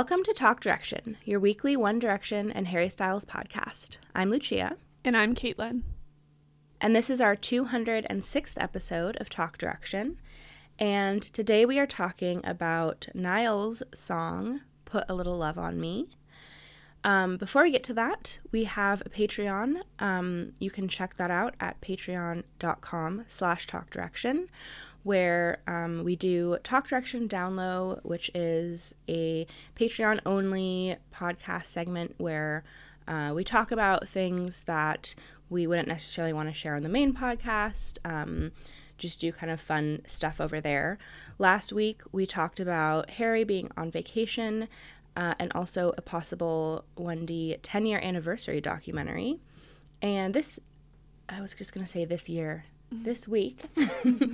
Welcome to Talk Direction, your weekly One Direction and Harry Styles podcast. I'm Lucia, And I'm Caitlin. and this is our 206th episode of Talk Direction. And today we are talking about Niall's song, Put a Little Love on Me. Um, before we get to that, we have a Patreon. Um, you can check that out at patreon.com slash talk direction, where um, we do Talk Direction Down Low, which is a Patreon only podcast segment where uh, we talk about things that we wouldn't necessarily want to share on the main podcast. Um, just do kind of fun stuff over there. Last week, we talked about Harry being on vacation uh, and also a possible 1D 10 year anniversary documentary. And this, I was just going to say this year, this week,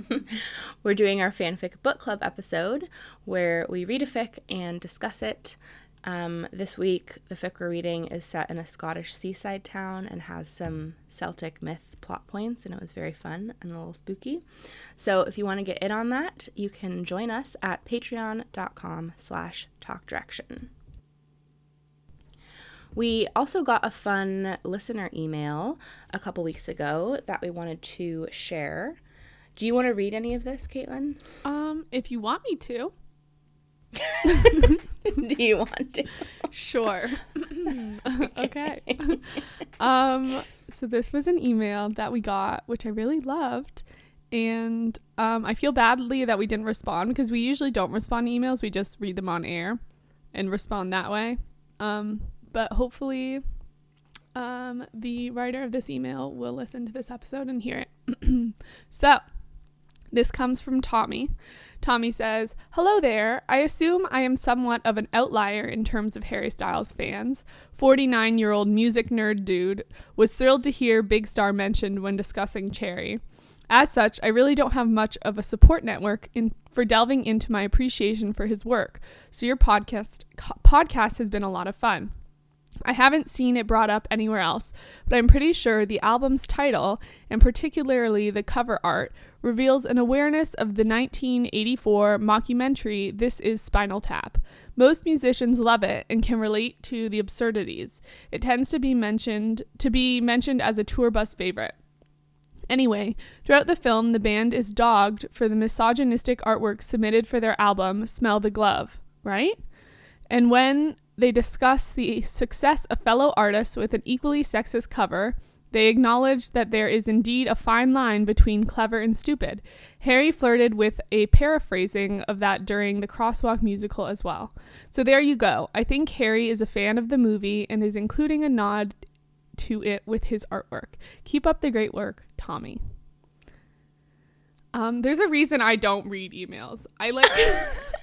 we're doing our fanfic book club episode where we read a fic and discuss it. Um, this week, the fic we're reading is set in a Scottish seaside town and has some Celtic myth plot points, and it was very fun and a little spooky. So, if you want to get in on that, you can join us at patreon.com/slash talkdirection. We also got a fun listener email a couple weeks ago that we wanted to share. Do you want to read any of this, Caitlin? Um, if you want me to, Do you want to? sure. okay. um, so this was an email that we got, which I really loved. And um, I feel badly that we didn't respond because we usually don't respond to emails. We just read them on air and respond that way. Um, but hopefully, um, the writer of this email will listen to this episode and hear it. so, this comes from Tommy. Tommy says, Hello there. I assume I am somewhat of an outlier in terms of Harry Styles fans. 49 year old music nerd dude was thrilled to hear Big Star mentioned when discussing Cherry. As such, I really don't have much of a support network in, for delving into my appreciation for his work, so your podcast, co- podcast has been a lot of fun. I haven't seen it brought up anywhere else, but I'm pretty sure the album's title, and particularly the cover art, reveals an awareness of the 1984 mockumentary This Is Spinal Tap. Most musicians love it and can relate to the absurdities. It tends to be mentioned to be mentioned as a tour bus favorite. Anyway, throughout the film, the band is dogged for the misogynistic artwork submitted for their album Smell the Glove, right? And when they discuss the success of fellow artists with an equally sexist cover, they acknowledge that there is indeed a fine line between clever and stupid. Harry flirted with a paraphrasing of that during the Crosswalk musical as well. So there you go. I think Harry is a fan of the movie and is including a nod to it with his artwork. Keep up the great work, Tommy. Um, there's a reason I don't read emails. I like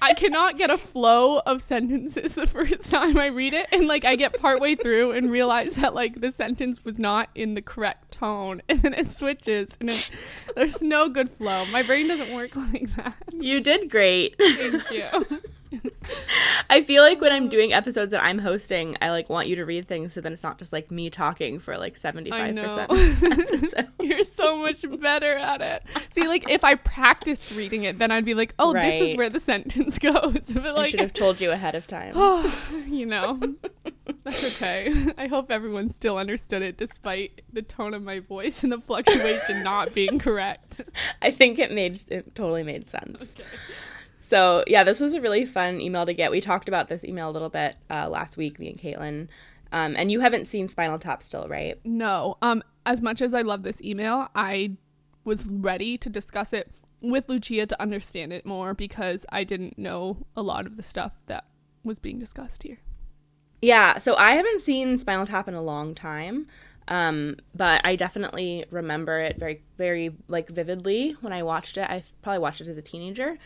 I cannot get a flow of sentences the first time I read it and like I get partway through and realize that like the sentence was not in the correct tone and then it switches and it, there's no good flow. My brain doesn't work like that. You did great. Thank you. I feel like when I'm doing episodes that I'm hosting, I like want you to read things so then it's not just like me talking for like 75% I know. of the episode. You're so much better at it. See, like if I practiced reading it, then I'd be like, oh, this is where the sentence goes. But I should have told you ahead of time. you know, that's okay. I hope everyone still understood it despite the tone of my voice and the fluctuation not being correct. I think it made it totally made sense. So yeah, this was a really fun email to get. We talked about this email a little bit uh, last week, me and Caitlin. Um, and you haven't seen Spinal Tap still, right? No, um, as much as I love this email, I was ready to discuss it with Lucia to understand it more because I didn't know a lot of the stuff that was being discussed here. Yeah, so I haven't seen Spinal Tap in a long time. Um, but I definitely remember it very, very like vividly when I watched it. I probably watched it as a teenager.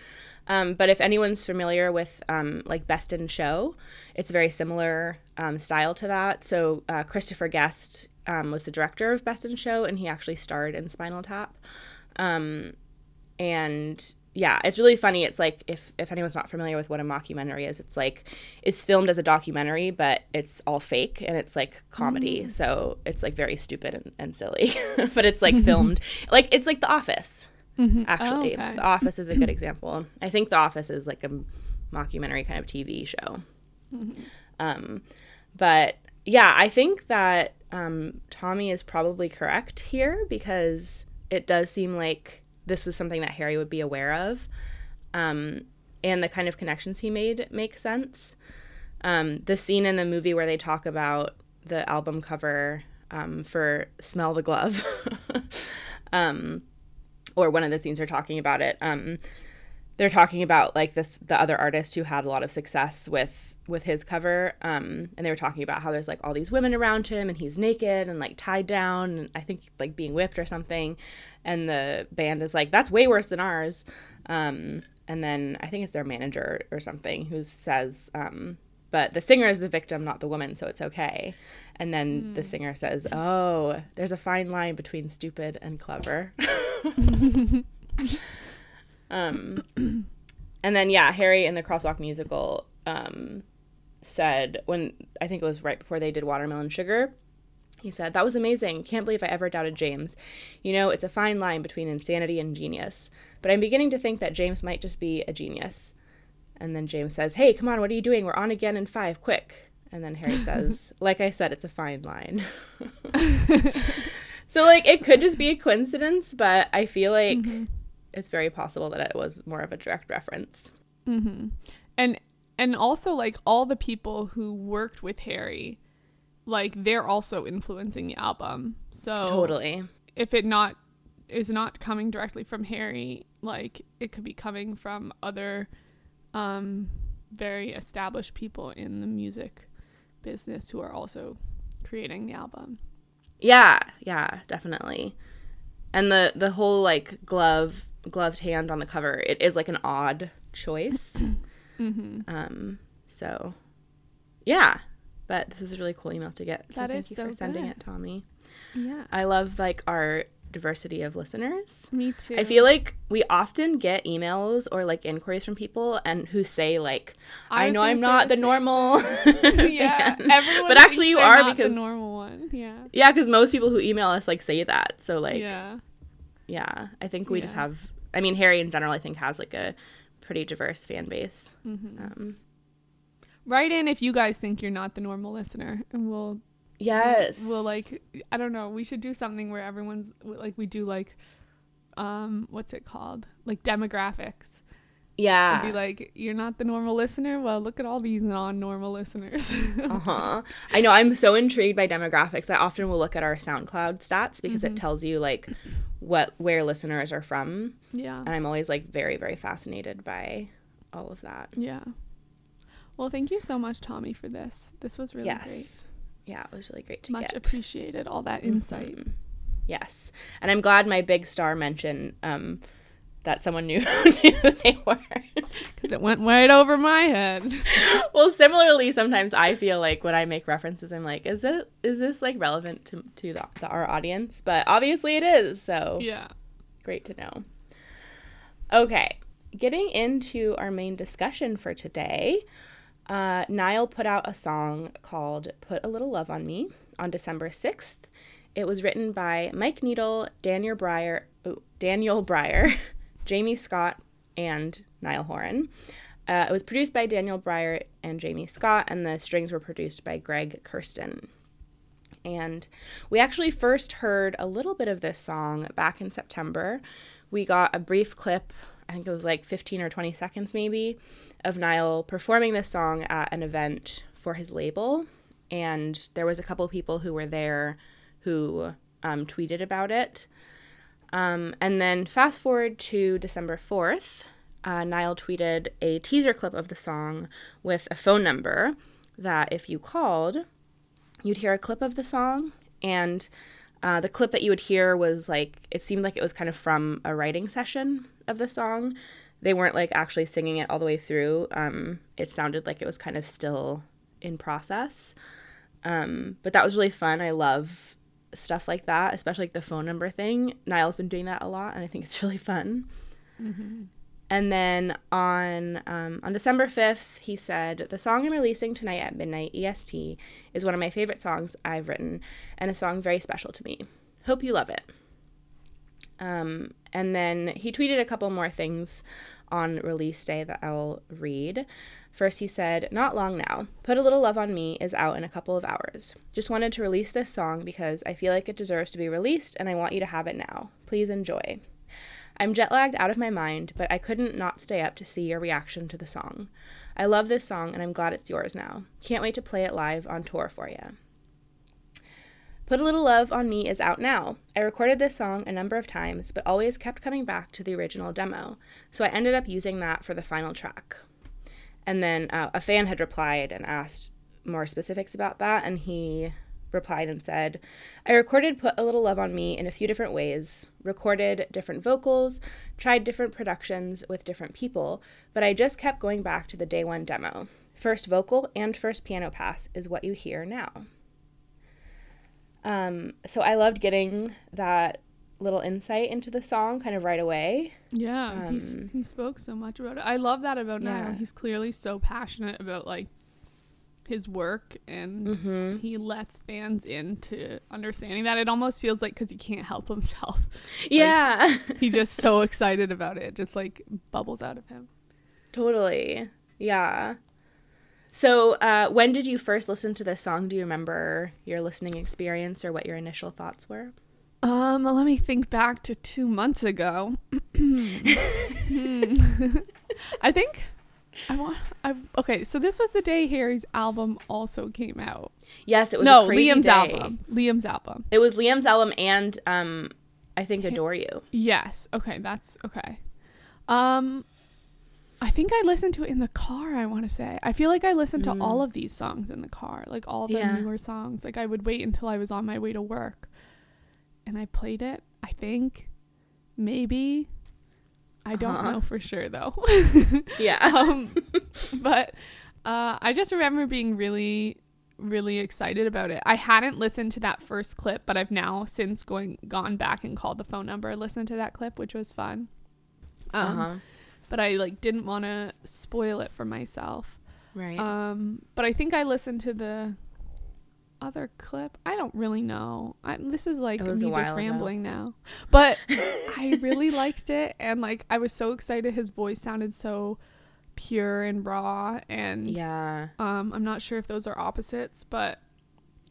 Um, but if anyone's familiar with um, like Best in Show, it's a very similar um, style to that. So uh, Christopher Guest um, was the director of Best in Show, and he actually starred in Spinal Tap. Um, and yeah, it's really funny. It's like if if anyone's not familiar with what a mockumentary is, it's like it's filmed as a documentary, but it's all fake and it's like comedy. So it's like very stupid and, and silly, but it's like filmed like it's like The Office. Actually, Oh, okay. The Office is a good example. I think The Office is like a mockumentary kind of TV show. Um, but yeah, I think that um, Tommy is probably correct here because it does seem like this was something that Harry would be aware of. Um, and the kind of connections he made make sense. Um, the scene in the movie where they talk about the album cover um, for Smell the Glove, um, or one of the scenes they're talking about it. They're talking about like this the other artist who had a lot of success with with his cover um and they were talking about how there's like all these women around him and he's naked and like tied down and i think like being whipped or something. And the band is like that's way worse than ours. Um and then i think it's their manager or something who says um but the singer is the victim not the woman so it's okay. And then the singer says oh there's a fine line between stupid and clever um and then yeah harry in the crosswalk musical um said when i think it was right before they did watermelon sugar he said that was amazing. Can't believe i ever doubted james. You know it's a fine line between insanity and genius. But i'm beginning to think that james might just be a genius. And then james says hey come on what are you doing? We're on again in five quick. And then harry says like i said it's a fine line. So like it could just be a coincidence but i feel like it's very possible that it was more of a direct reference and and also like all the people who worked with Harry, like they're also influencing the album. So totally if it not is not coming directly from Harry, like it could be coming from other um very established people in the music business who are also creating the album. Yeah, yeah, definitely. And the the whole like glove gloved hand on the cover, it is like an odd choice. Mm-hmm. Um, so yeah, but this is a really cool email to get. So That thank you so for sending good. it, Tommy. Yeah. I love like our diversity of listeners. Me too. I feel like we often get emails or like inquiries from people and who say like, I I, know I'm not the normal. yeah, everyone. but actually you they're because the normal one. Yeah. yeah, because most people who email us like say that. So like yeah. Yeah i think we just have i mean harry in general i think has like a pretty diverse fan base Mm-hmm. um, Write in if you guys think you're not the normal listener, and we'll yes we'll like I don't know. We should do something where everyone's like we do like um what's it called like demographics. Yeah And be like, you're not the normal listener. Well, look at all these non-normal listeners. uh-huh i know i'm so intrigued by demographics i often will look at our soundcloud stats because Mm-hmm. it tells you like what where listeners are from yeah. and i'm always like very very fascinated by all of that Yeah. Well, thank you so much, Tommy, for this. This was really yes great. yeah it was really great to Much get appreciated. All that insight. Mhm. yes and i'm glad my big star mention um that someone knew, knew who they were Because it went right over my head. well similarly sometimes i feel like when i make references i'm like is it is this like relevant to, to the, the, our audience but obviously it is so yeah. great to know okay getting into our main discussion for today uh, niall put out a song called put a little love on me on december 6th it was written by mike needle daniel bryer oh, daniel bryer jamie scott and niall horan uh, it was produced by Daniel Bryer and Jamie Scott, and the strings were produced by Greg Kurstin. And we actually first heard a little bit of this song back in September. We got a brief clip, I think it was like 15 or 20 seconds maybe, of Niall performing this song at an event for his label. And there was a couple people who were there who um, tweeted about it. Um, and then fast forward to December 4th, uh, Niall tweeted a teaser clip of the song with a phone number that if you called, you'd hear a clip of the song And uh, the clip that you would hear was like, it seemed like it was kind of from a writing session of the song. They weren't like actually singing it all the way through. Um, it sounded like it was kind of still in process. Um, but that was really fun. I love stuff like that, especially like the phone number thing. Niall's been doing that a lot, and I think it's really fun. And then on um, on December fifth, he said, "The song I'm releasing tonight at midnight EST is one of my favorite songs I've written, and a song very special to me. Hope you love it." Um, and then he tweeted a couple more things on release day that I'll read. First, he said, Not long now. Put a Little Love on Me is out in a couple of hours. Just wanted to release this song because I feel like it deserves to be released and I want you to have it now. Please enjoy. I'm jet lagged out of my mind, but I couldn't not stay up to see your reaction to the song. I love this song and I'm glad it's yours now. Can't wait to play it live on tour for you. Put a Little Love on Me is out now. I recorded this song a number of times, but always kept coming back to the original demo, so I ended up using that for the final track. And then uh, a fan had replied and asked more specifics about that, and he replied and said, I recorded Put a Little Love on Me in a few different ways, recorded different vocals, tried different productions with different people, but I just kept going back to the day one demo. First vocal and first piano pass is what you hear now. Um, so I loved getting that little insight into the song kind of right away. Yeah, Um, he spoke so much about it. I love that about Niall. He's clearly so passionate about like his work, and Mm-hmm. he lets fans into understanding that. It almost feels like because he can't help himself, Yeah, he's just so excited about it. Just like bubbles out of him. totally. Yeah. So, uh, when did you first listen to this song? Do you remember your listening experience or what your initial thoughts were? Um, let me think back to two months ago. Hmm. I think I want. I okay. So this was the day Harry's album also came out. Yes, it was no, Liam's day. album. Liam's album. It was Liam's album and um, I think Adore You. Yes. Okay, that's okay. Um I think I listened to it in the car, I want to say. I feel like I listened to all of these songs in the car, like all the Mm. Yeah. newer songs. Like I would wait until I was on my way to work and I played it, I think. Maybe. I don't Uh-huh. know for sure though. Yeah. um, but uh, I just remember being really, really excited about it. I hadn't listened to that first clip, but I've now since going gone back and called the phone number, listened to that clip, which was fun. Um, uh-huh. But I like didn't want to spoil it for myself. Right. Um, but I think I listened to the other clip. I don't really know. I, this is like me just while ago. rambling now. But I really liked it, and like I was so excited. His voice sounded so pure and raw, and yeah. um, I'm not sure if those are opposites, but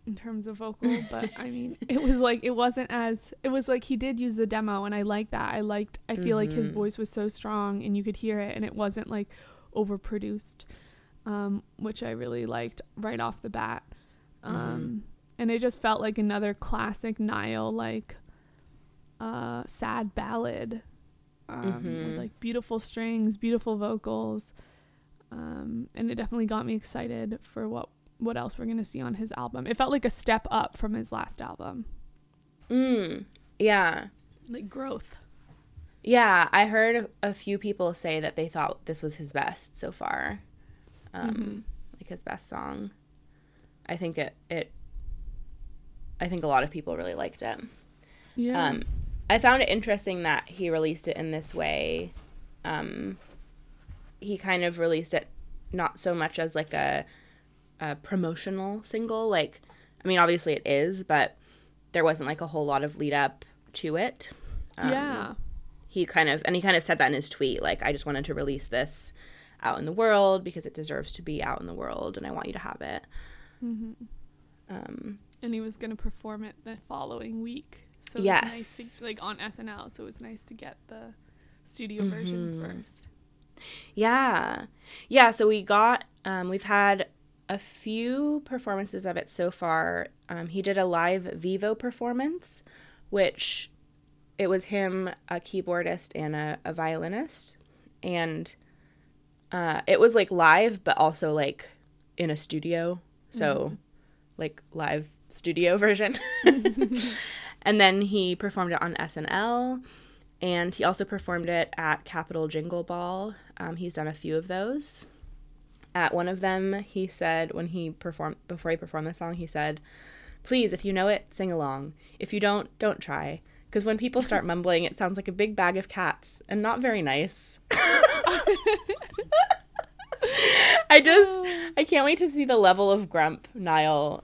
in terms of vocal, but I mean, it was like it wasn't as it was like he did use the demo, and I liked that. I liked. I feel like his Mhm. voice was so strong, and you could hear it, and it wasn't like overproduced, um, which I really liked right off the bat. Um, and it just felt like another classic Niall, like uh, sad ballad, um, with Mhm. like beautiful strings, beautiful vocals, um, and it definitely got me excited for what what else we're gonna see on his album. It felt like a step up from his last album, Mm. Yeah. like growth. Yeah, I heard a few people say that they thought this was his best so far. Um, Mhm. like his best song. I think it it I think a lot of people really liked it. Yeah. Um, I found it interesting that he released it in this way. Um, he kind of released it not so much as like a, a promotional single. Like, I mean, obviously it is, but there wasn't like a whole lot of lead up to it. Um, yeah. He kind of, and he kind of said that in his tweet. Like, I just wanted to release this out in the world because it deserves to be out in the world, and I want you to have it. Hmm Um, And he was gonna perform it the following week. So was nice Yes. to, like on SNL. So it was nice to get the studio version Mhm. first. Yeah. Yeah, so we got um we've had a few performances of it so far. Um he did a live Vevo performance which it was him, a keyboardist and a, a violinist and uh it was like live but also like in a studio. So like live studio version. and then he performed it on SNL, and he also performed it at Capitol Jingle Ball. Um, he's done a few of those. At one of them, he said when he performed before he performed the song, he said, "Please, if you know it, sing along. If you don't, don't try." Because when people start mumbling, it sounds like a big bag of cats and not very nice. I just, I can't wait to see the level of grump Niall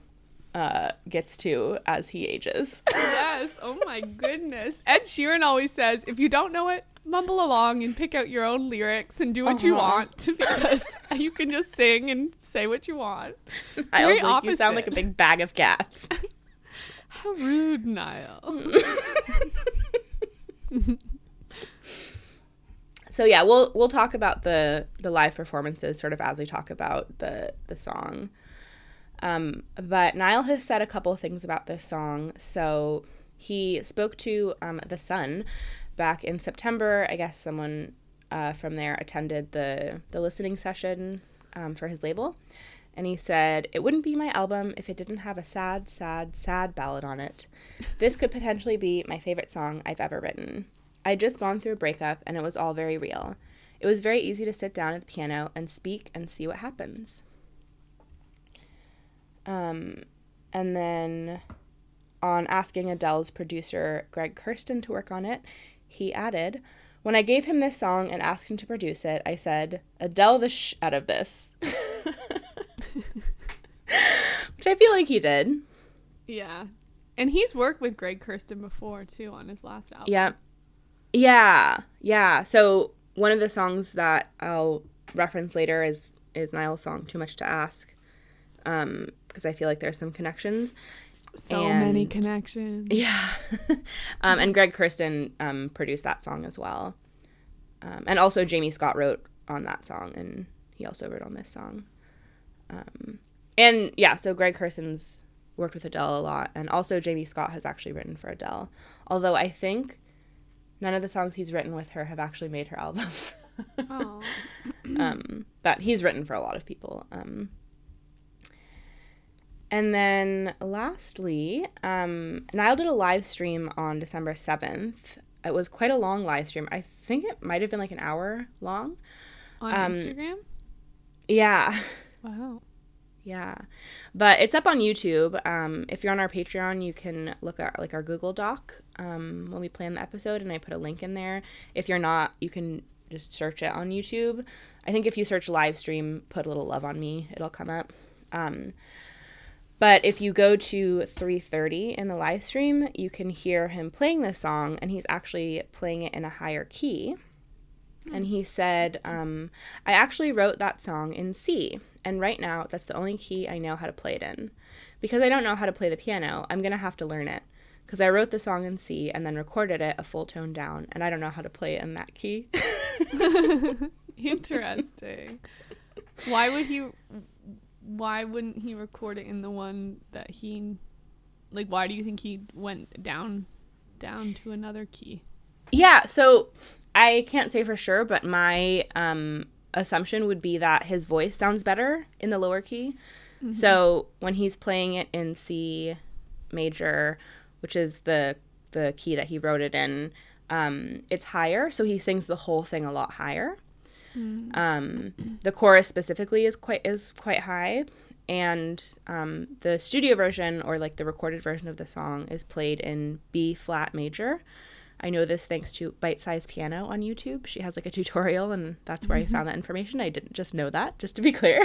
uh, gets to as he ages. yes. Oh my goodness. Ed Sheeran always says, if you don't know it, mumble along and pick out your own lyrics and do what you Uh-huh. want because you can just sing and say what you want. I like, you sound like a big bag of cats. How rude, Niall. So yeah, we'll we'll talk about the the live performances sort of as we talk about the the song. Um, but Niall has said a couple of things about this song. So he spoke to um, the Sun back in September. I guess someone uh, from there attended the the listening session um, for his label, and he said it wouldn't be my album if it didn't have a sad, sad, sad ballad on it. This could potentially be my favorite song I've ever written. I'd just gone through a breakup, and it was all very real. It was very easy to sit down at the piano and speak and see what happens. Um, and then on asking Adele's producer, Greg Kurstin, to work on it, he added, When I gave him this song and asked him to produce it, I said, Adele the sh out of this. Which I feel like he did. yeah. And he's worked with Greg Kurstin before too on his last album. Yeah. Yeah. Yeah. So one of the songs that I'll reference later is is Niall's song Too Much to Ask. Um, because I feel like there's some connections. So many connections. Yeah. um, and Greg Kurstin um, produced that song as well. Um, and also Jamie Scott wrote on that song, and he also wrote on this song. Um, and yeah, so Greg Kurstin's worked with Adele a lot, and also Jamie Scott has actually written for Adele. Although I think none of the songs he's written with her have actually made her albums. Oh. um, but he's written for a lot of people. Um, and then lastly, um, Niall did a live stream on December 7th. It was quite a long live stream. I think it might have been like an hour long. On Um, Instagram? Yeah. Wow. Yeah. But it's up on YouTube. Um, if you're on our Patreon, you can look at like our Google Doc um, when we plan the episode, and I put a link in there. If you're not, you can just search it on YouTube. I think if you search live stream, put a little love on me, it'll come up. Um, but if you go to 3:30 in the live stream, you can hear him playing this song, and he's actually playing it in a higher key. And he said, um, I actually wrote that song in C, and right now that's the only key I know how to play it in. Because I don't know how to play the piano, I'm going to have to learn it. Because I wrote the song in C and then recorded it a full tone down, and I don't know how to play it in that key. Interesting. why would he why wouldn't he record it in the one that he like why do you think he went down down to another key? Yeah, so I can't say for sure, but my um, assumption would be that his voice sounds better in the lower key. So when he's playing it in C major, which is the the key that he wrote it in, um, it's higher, so he sings the whole thing a lot higher. Um, the chorus specifically is quite is quite high, and um, the studio version or like the recorded version of the song is played in B flat major. I know this thanks to Bite Size Piano on YouTube. She has like a tutorial, and that's where I found that information. I didn't just know that, just to be clear.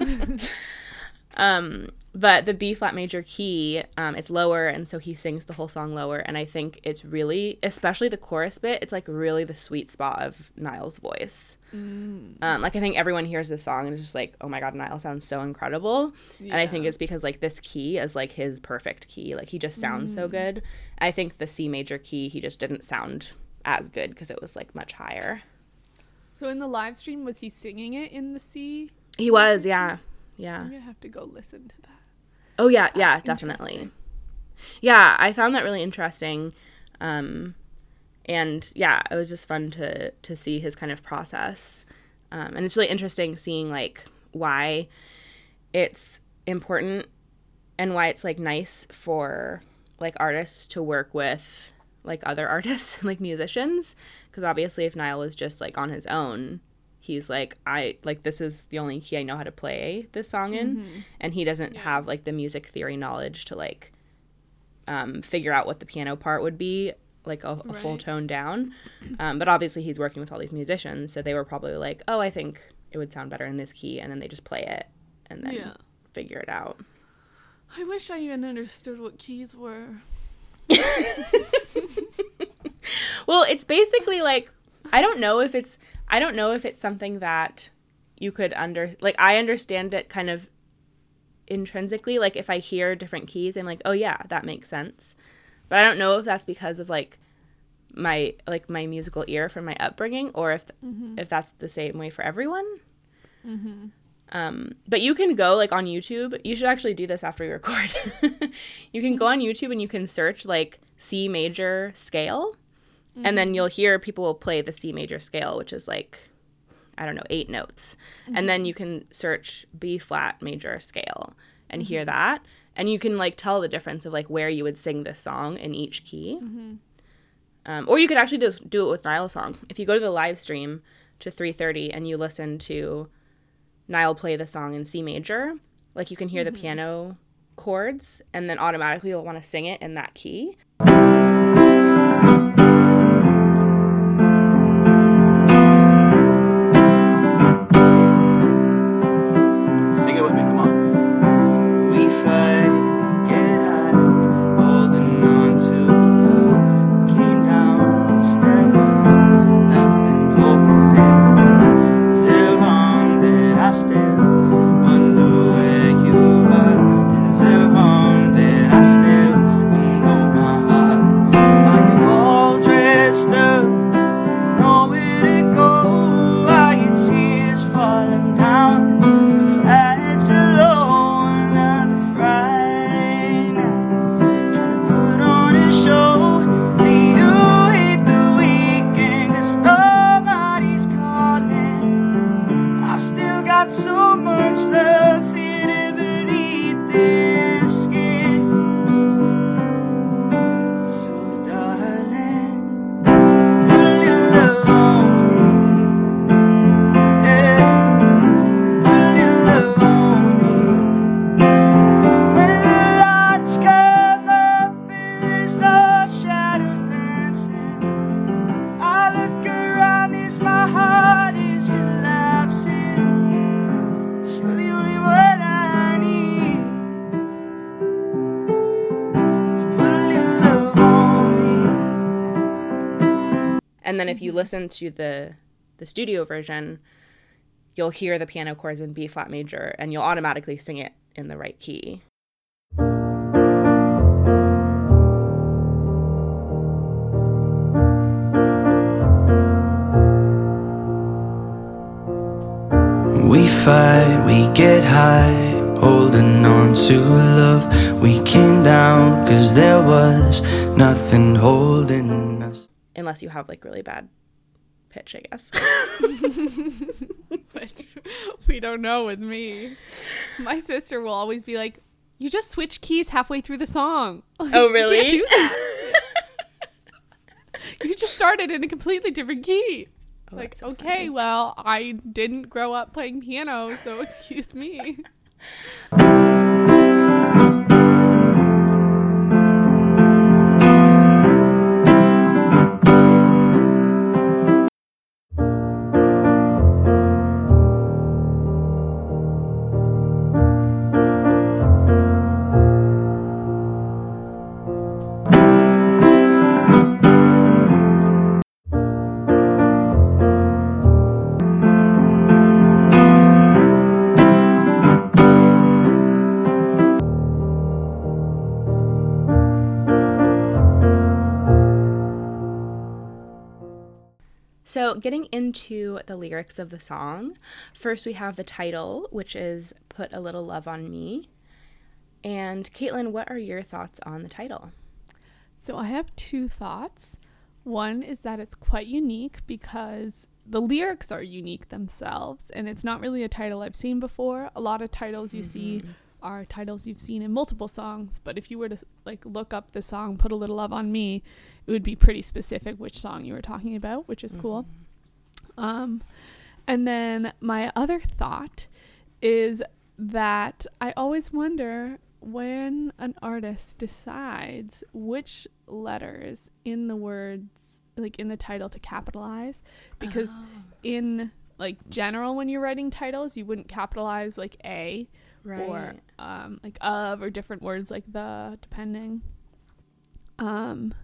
um, but the B flat major key, um, it's lower, and so he sings the whole song lower. And I think it's really, especially the chorus bit, it's like really the sweet spot of Niall's voice. Um, like I think everyone hears this song and is just like, oh my god, Niall sounds so incredible. And I think it's because like this key is like his perfect key. Like he just sounds so good. I think the C major key he just didn't sound as good because it was like much higher. So in the live stream was he singing it in the C? He was, yeah, yeah. I'm gonna have to go listen to that. Oh yeah, yeah, definitely. Yeah, I found that really interesting. Um, and yeah, it was just fun to to see his kind of process. Um, and it's really interesting seeing like why it's important and why it's like nice for like artists to work with like other artists and like musicians. Because obviously if Niall was just like on his own he's like I like this is the only key I know how to play this song in. And he doesn't have like the music theory knowledge to like um, figure out what the piano part would be like a, a full tone down um, but obviously he's working with all these musicians so they were probably like oh I think it would sound better in this key and then they just play it and then Yeah. figure it out I wish I even understood what keys were. Well, it's basically like I don't know if it's I don't know if it's something that you could under like I understand it kind of intrinsically like if I hear different keys I'm like, "Oh yeah, that makes sense." But I don't know if that's because of like my like my musical ear from my upbringing or if mm-hmm. if that's the same way for everyone. Mm-hmm. Um, but you can go like on YouTube. You should actually do this after we record. you can go on YouTube and you can search like C major scale, and then mm-hmm. you'll hear people will play the C major scale, which is like I don't know eight notes, and then you can search B flat major scale and hear that, and you can like tell the difference of like where you would sing this song in each key. Um, or you could actually just do it with Niall song. If you go to the live stream to 3:30 and you listen to Niall play the song in C major, like you can hear the piano chords and then automatically you'll want to sing it in that key. Listen to the the studio version, you'll hear the piano chords in B flat major and you'll automatically sing it in the right key. We fight, we get high, holding on to love. We came down cause there was nothing holding us. Unless you have like really bad pitch, I guess. Which we don't know with me. My sister will always be like, "You just switch keys halfway through the song." Oh, really? you can't do that. you just started in a completely different key. Oh, like, so okay, funny. well, I didn't grow up playing piano, so excuse me. So, getting into the lyrics of the song, first we have the title, which is Put a Little Love on Me. And Caitlin, what are your thoughts on the title? So I have two thoughts. One is that it's quite unique because the lyrics are unique themselves and it's not really a title I've seen before. A lot of titles you see mm-hmm. Are titles you've seen in multiple songs. But if you were to like look up the song "Put a Little Love on Me," it would be pretty specific which song you were talking about, which is cool. Um, and then my other thought is that I always wonder when an artist decides which letters in the words, like in the title, to capitalize. Because in like general, when you're writing titles, you wouldn't capitalize like A or um, like of or different words like the, depending. Um,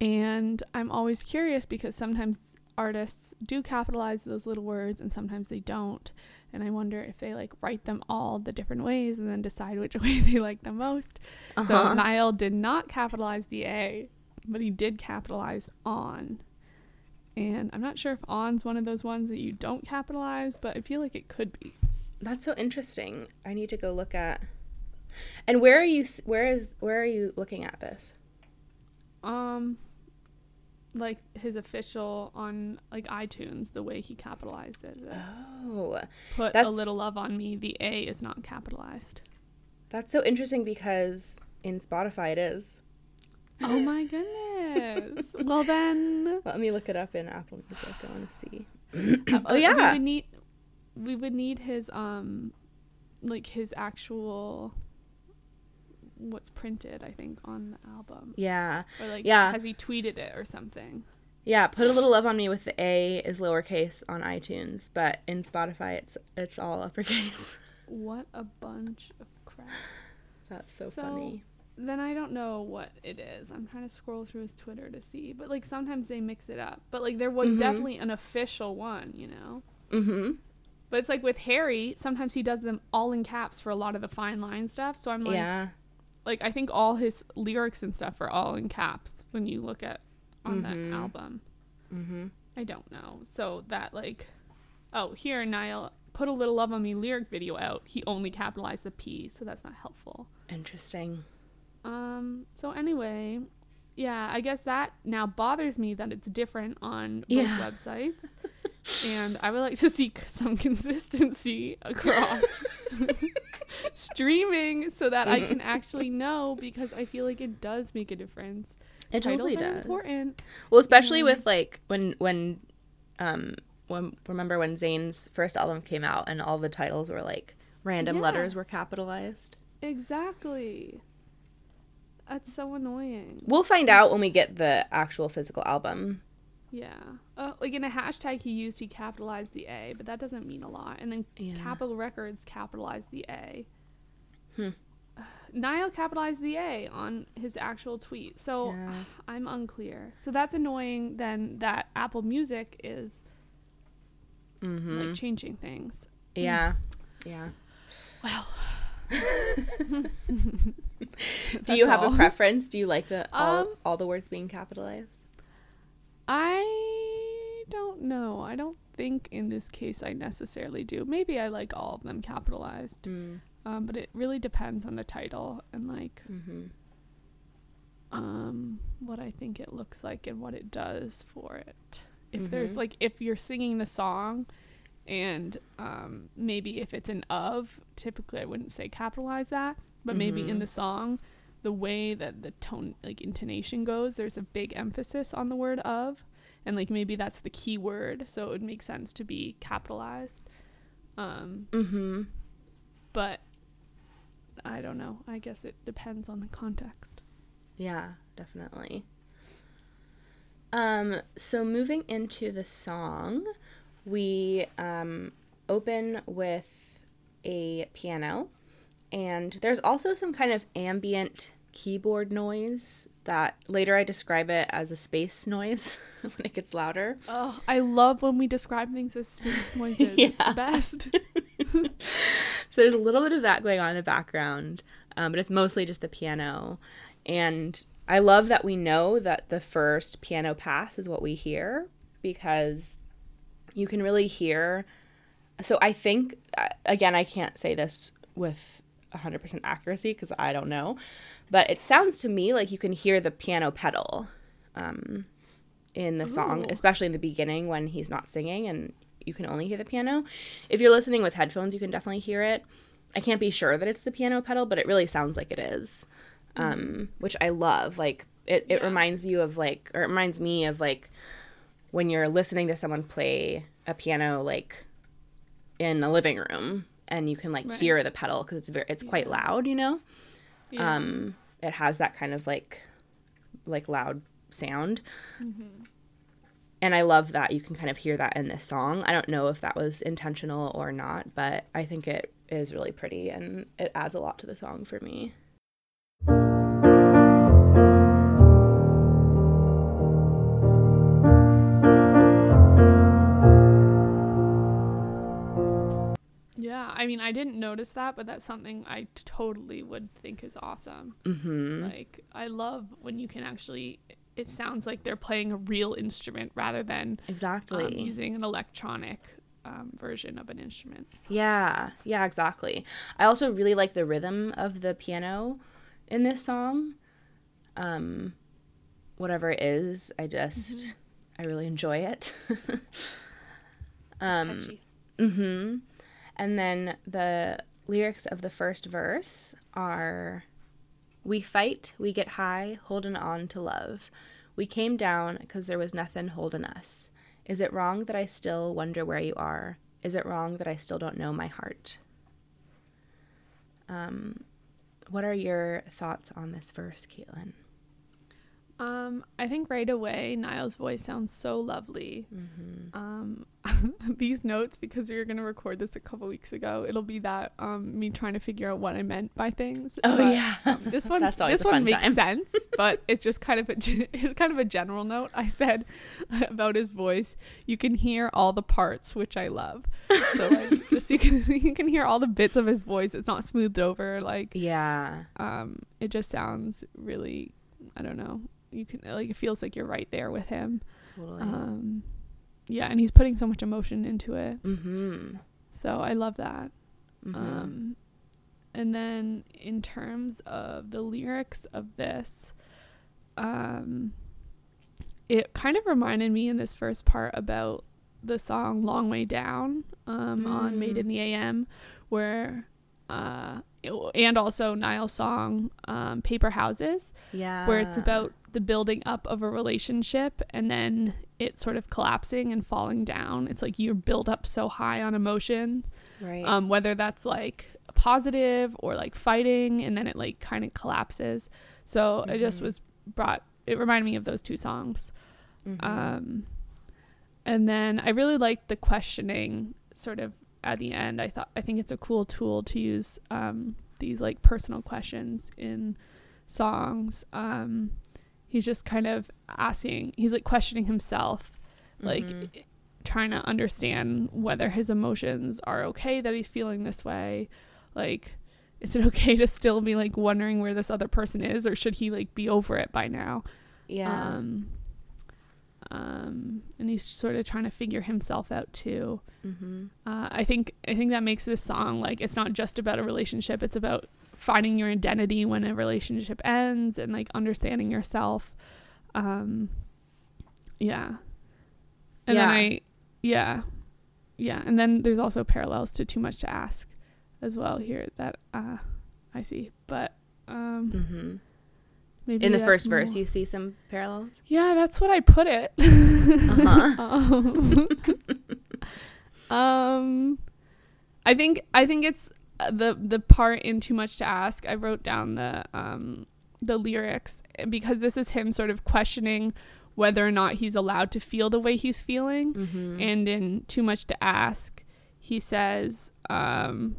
and I'm always curious because sometimes artists do capitalize those little words and sometimes they don't. And I wonder if they like write them all the different ways and then decide which way they like the most. So Uh-huh. Niall did not capitalize the A, but he did capitalize on. And I'm not sure if on's one of those ones that you don't capitalize, but I feel like it could be. That's so interesting. I need to go look at. And where are you? Where is? Where are you looking at this? Um like his official on like iTunes, the way he capitalized it. Oh, Put a little love on me. The A is not capitalized. that's so interesting because in Spotify it is. Oh my goodness. well then, Let me look it up in Apple Music. I want to see. Oh, we yeah. would need we would need his um like his actual what's printed I think on the album Yeah, or like Yeah. has he tweeted it or something. yeah. Put a little love on me with the A is lowercase on iTunes, but in Spotify it's it's all uppercase. What a bunch of crap. That's so, So- funny. then I don't know what it is. I'm trying to scroll through his Twitter to see, but like sometimes they mix it up. But like there was Mhm. definitely an official one, you know. Mm-hmm. But it's like with Harry, sometimes he does them all in caps for a lot of the fine line stuff. So I'm like, yeah. like I think all his lyrics and stuff are all in caps when you look at on Mhm. that album. Mm-hmm. I don't know. So that like, oh here Niall put a little love on me lyric video out. He only capitalized the P, so that's not helpful. Interesting. Um. So anyway, yeah, I guess that now bothers me that it's different on both Yeah. websites, and I would like to see some consistency across streaming so that I can actually know because I feel like it does make a difference. It Titles totally are does. important. Well, especially Yeah. with like when when um when remember when Zayn's first album came out and all the titles were like random letters were capitalized. Exactly. That's so annoying. We'll find out when we get the actual physical album. Yeah. Uh, like in a hashtag he used, he capitalized the A, but that doesn't mean a lot. And then Yeah. Capitol Records capitalized the A. Hmm. Niall capitalized the A on his actual tweet. So Yeah. I'm unclear. So that's annoying then that Apple Music is Mm-hmm. like changing things. yeah. Yeah. Well. Do you have all. a preference? Do you like the all, Um, all the words being capitalized? I don't know. I don't think in this case I necessarily do. Maybe I like all of them capitalized. Mm. Um, but it really depends on the title and like Mm-hmm. um what I think it looks like and what it does for it. If there's Mhm. like if you're singing the song and um maybe if it's an of, typically I wouldn't say capitalize that, but maybe in Mhm. the song the way that the tone like intonation goes, there's a big emphasis on the word of and like maybe that's the key word, so it would make sense to be capitalized. Um Mm-hmm. but I don't know. I guess it depends on the context. Yeah, definitely. Um, so moving into the song, we um, open with a piano, and there's also some kind of ambient keyboard noise that later I describe it as a space noise when it gets louder. Oh, I love when we describe things as space noises. It's Yeah. the best. so there's a little bit of that going on in the background, um, but it's mostly just the piano. And I love that we know that the first piano pass is what we hear because you can really hear. So I think, uh, again, I can't say this with 100% accuracy because I don't know, but it sounds to me like you can hear the piano pedal um, in the song, especially in the beginning when he's not singing and you can only hear the piano. If you're listening with headphones, you can definitely hear it. I can't be sure that it's the piano pedal, but it really sounds like it is. Um, which I love. Like it, it Yeah. reminds you of like or it reminds me of like when you're listening to someone play a piano like in a living room and you can like Right. hear the pedal because it's very it's quite loud, you know. Yeah. Um, it has that kind of like like loud sound. And I love that you can kind of hear that in this song. I don't know if that was intentional or not, but I think it is really pretty and it adds a lot to the song for me. I mean, I didn't notice that, but that's something I totally would think is awesome. Mhm. Like, I love when you can actually. It sounds like they're playing a real instrument rather than Exactly. um, using an electronic um, version of an instrument. Yeah, yeah, exactly. I also really like the rhythm of the piano in this song. Um, whatever it is, I just I really enjoy it. um, Catchy. And then the lyrics of the first verse are We fight, we get high, holding on to love. We came down because there was nothing holding us. Is it wrong that I still wonder where you are? Is it wrong that I still don't know my heart? Um, what are your thoughts on this verse, Caitlin? Um, I think right away Niall's voice sounds so lovely. Mm-hmm. Um, these notes because we were gonna record this a couple weeks ago. It'll be that um me trying to figure out what I meant by things. Oh, But, yeah. um, this one this one makes time. sense, but it's just kind of a it's kind of a general note. I said about his voice. You can hear all the parts, which I love. So like just you can you can hear all the bits of his voice. It's not smoothed over. Like Yeah. um, it just sounds really I don't know. You can like it feels like you're right there with him. Totally. Um, yeah, and he's putting so much emotion into it. mm-hmm. So I love that. mm-hmm. Um, and then in terms of the lyrics of this, um, it kind of reminded me in this first part about the song "Long Way Down" um, on "Made Mm. in the AM," where uh, and also Niall's song um, "Paper Houses." yeah. where it's about the building up of a relationship and then it sort of collapsing and falling down. It's like you're built up so high on emotion, right. um, whether that's like positive or like fighting, and then it like kind of collapses. So it just was brought. It reminded me of those two songs. Mhm. Um, and then I really liked the questioning sort of at the end. I thought I think it's a cool tool to use um, these like personal questions in songs. Um, he's just kind of asking. He's like questioning himself, like Mhm. trying to understand whether his emotions are okay that he's feeling this way. Like, is it okay to still be like wondering where this other person is, or should he like be over it by now? yeah. Um, um, and he's sort of trying to figure himself out too. mm-hmm. Uh, I think I think that makes this song like it's not just about a relationship; it's about finding your identity when a relationship ends and like understanding yourself. Um, yeah, and then Yeah. I, yeah, yeah, and then there's also parallels to "Too Much to Ask" as well here that uh, I see, but um, Mm-hmm. Maybe In the first verse, you see some parallels. Yeah, that's what I put it. Uh-huh. um, um, I think I think it's uh, the the part in too much to ask. I wrote down the um the lyrics because this is him sort of questioning whether or not he's allowed to feel the way he's feeling. Mm-hmm. And in too much to ask, he says um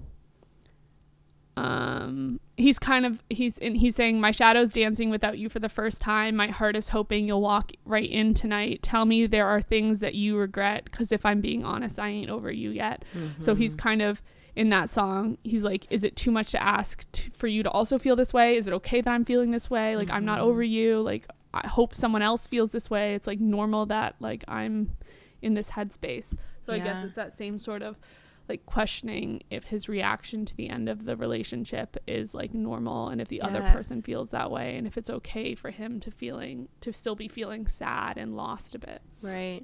um he's kind of he's in he's saying my shadow's dancing without you for the first time. My heart is hoping you'll walk right in tonight. Tell me there are things that you regret because if i'm being honest i ain't over you yet. So he's Mm-hmm. kind of in that song. He's like is it too much to ask t- for you to also feel this way? Is it okay that i'm feeling this way? Like i'm not Mm-hmm. over you. Like i hope someone else feels this way. It's like normal that like i'm in this headspace. So i guess it's that same sort of like questioning if his reaction to the end of the relationship is like normal and if the other person feels that way and if it's okay for him to feeling to still be feeling sad and lost a bit Right.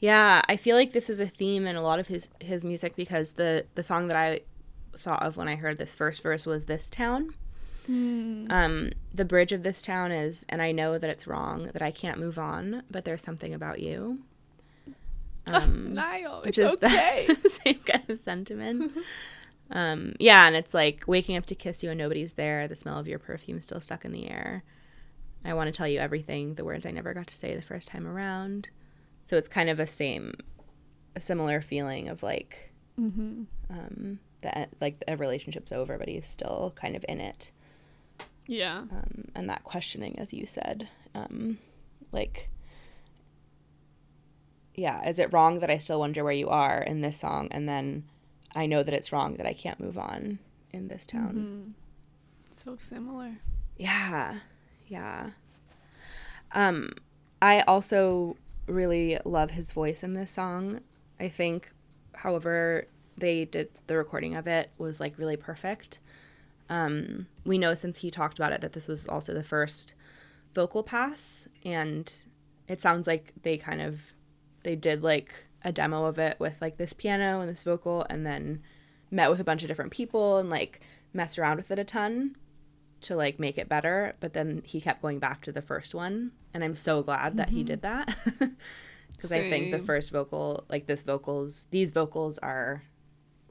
Yeah, I feel like this is a theme in a lot of his his music because the the song that I thought of when I heard this first verse was this town. Um, the bridge of this town is, and I know that it's wrong, that I can't move on, but there's something about you. Um, Niall, which it's is okay. the same kind of sentiment. um, yeah, and it's like waking up to kiss you and nobody's there. The smell of your perfume still stuck in the air. I want to tell you everything. The words I never got to say the first time around. So it's kind of a same, a similar feeling of like, mm-hmm. um, that like a relationship's over, but he's still kind of in it yeah. um, and that questioning, as you said, um, like, yeah, is it wrong that I still wonder where you are in this song, and then I know that it's wrong that I can't move on in this town. So similar. Yeah, yeah. Um, I also really love his voice in this song. I think, however, they did the recording of it was like really perfect. Um, we know since he talked about it that this was also the first vocal pass, and it sounds like they kind of they did like a demo of it with like this piano and this vocal, and then met with a bunch of different people and like messed around with it a ton to like make it better but then he kept going back to the first one and i'm so glad that he did that. Because i think the first vocal like this vocals these vocals are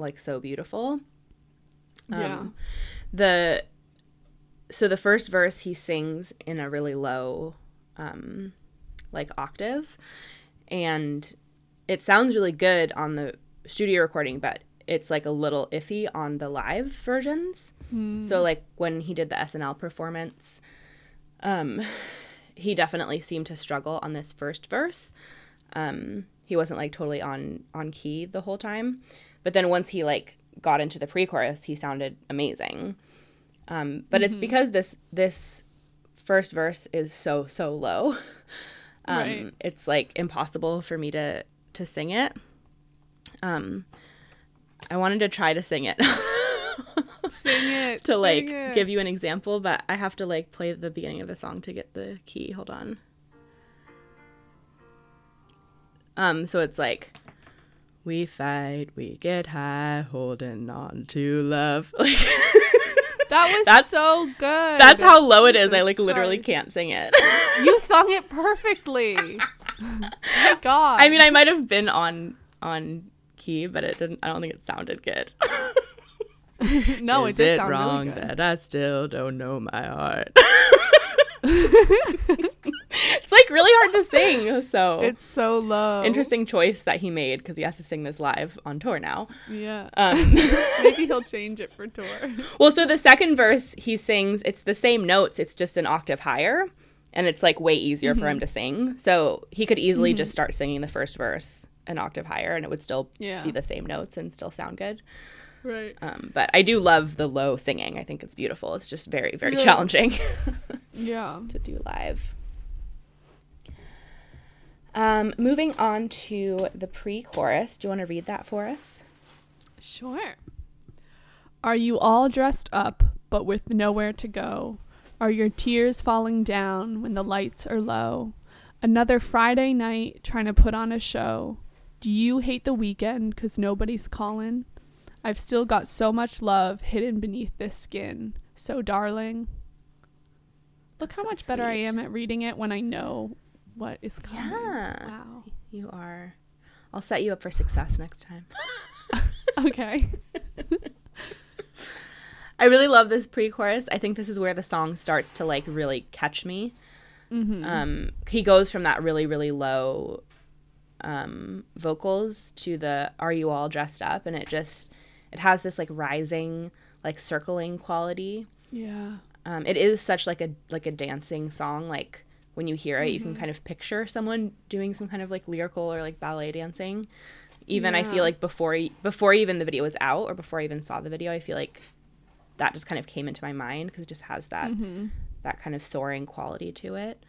like so beautiful. Yeah. Um, the so the first verse he sings in a really low um like octave and it sounds really good on the studio recording but it's like a little iffy on the live versions. So like when he did the snl performance um he definitely seemed to struggle on this first verse. Um he wasn't like totally on on key the whole time. But then once he like got into the pre-chorus he sounded amazing. Um but it's because this this first verse is so so low um Right. it's like impossible for me to to sing it um i wanted to try to sing it Sing it. to like it. give you an example, but I have to like play the beginning of the song to get the key. Hold on. Um, so it's like we fight, we get high, holding on to love. Like That was That's- so good. that's how low it is. I like literally can't sing it. You sung it perfectly. My God. I mean, I might have been on on key, but it didn't. I don't think it sounded good. no, is it did it sound wrong really good. that I still don't know my heart? it's like really hard to sing. So It's so low. interesting choice that he made because he has to sing this live on tour now. Yeah. Um, Maybe he'll change it for tour. well, so the second verse he sings, it's the same notes, it's just an octave higher, and it's like way easier for him to sing. So he could easily just start singing the first verse an octave higher, and it would still Yeah. be the same notes and still sound good. Right. Um, but I do love the low singing. I think it's beautiful. It's just very, very Yeah. challenging Yeah. to do live. Um, moving on to the pre-chorus. Do you want to read that for us? Sure. Are you all dressed up, but with nowhere to go? Are your tears falling down when the lights are low? Another Friday night trying to put on a show. Do you hate the weekend because nobody's calling? I've still got so much love hidden beneath this skin. So, darling. Look That's how so much better I am at reading it when I know what is coming. Yeah. Wow. You are. I'll set you up for success next time. Okay. I really love this pre-chorus. I think this is where the song starts to like really catch me. Mm-hmm. Um, he goes from that really really low um, vocals to the "Are you all dressed up?" and it just it has this like rising like circling quality. Yeah. Um, it is such like a like a dancing song. Like when you hear it, you Mm-hmm. can kind of picture someone doing some kind of like lyrical or like ballet dancing. Even I feel like before before even the video was out or before I even saw the video, I feel like that just kind of came into my mind because it just has that Mm-hmm. that kind of soaring quality to it.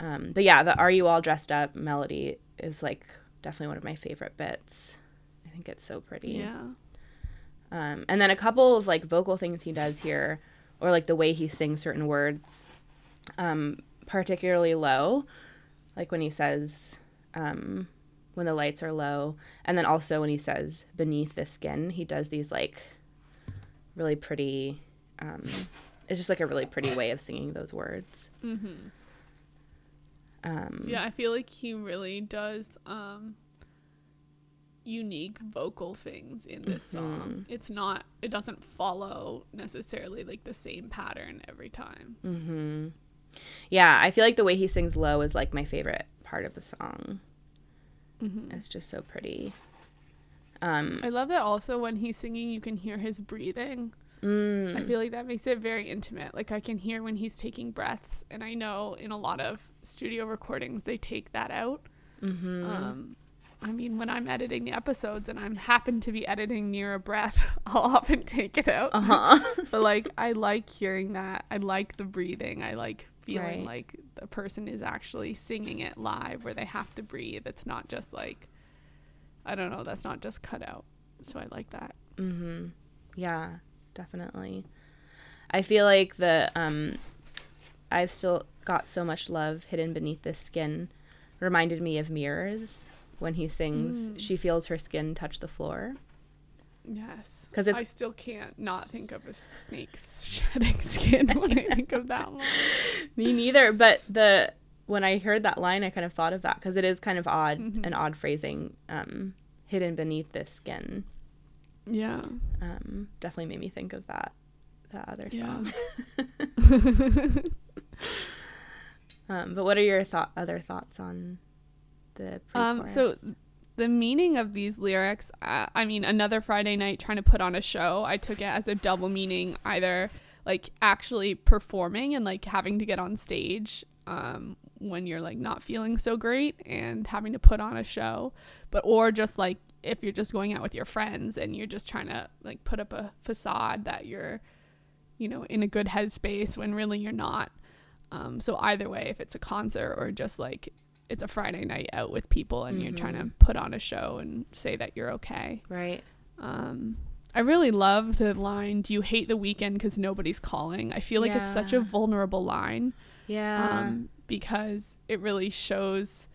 Um, but yeah, the "Are you all dressed up?" melody is like definitely one of my favorite bits. I think it's so pretty. Yeah. Um, and then a couple of like vocal things he does here, or like the way he sings certain words, um, particularly low, like when he says, um, when the lights are low, and then also when he says beneath the skin, he does these like really pretty. Um, it's just like a really pretty way of singing those words. Mm-hmm. Um, Yeah, I feel like he really does um unique vocal things in this song. It's not it doesn't follow necessarily like the same pattern every time. hmm Yeah, I feel like the way he sings low is like my favorite part of the song. Mm-hmm. It's just so pretty. Um, I love that also when he's singing you can hear his breathing. I mm, feel like that makes it very intimate. Like I can hear when he's taking breaths and I know in a lot of studio recordings they take that out. mhm. Um, I mean, when I'm editing the episodes and I'm happen to be editing near a breath, I'll often take it out. uh-huh. but like, I like hearing that. I like the breathing. I like feeling Right. like the person is actually singing it live, where they have to breathe. It's not just like, I don't know. That's not just cut out. So I like that. Mm-hmm. Yeah, definitely. I feel like the um, I've still got so much love hidden beneath this skin reminded me of mirrors when he sings Mm. she feels her skin touch the floor Yes. 'Cause it's- I still can't not think of a snake shedding skin when I think of that one. me neither but the when i heard that line i kind of thought of that because it is kind of odd Mhm. an odd phrasing um, hidden beneath this skin Yeah. um, definitely made me think of that that other Yeah. song um, but what are your thought other thoughts on the Um, so the meaning of these lyrics, uh, I mean, another Friday night trying to put on a show, I took it as a double meaning, either like actually performing and like having to get on stage um, when you're like not feeling so great and having to put on a show, but or just like if you're just going out with your friends and you're just trying to like put up a facade that you're, you know, in a good headspace when really you're not. Um, so either way, if it's a concert or just like it's a Friday night out with people and you're trying to put on a show and say that you're okay. right. Um, I really love the line, "Do you hate the weekend because nobody's calling?" I feel like it's such a vulnerable line yeah. um, because it really shows,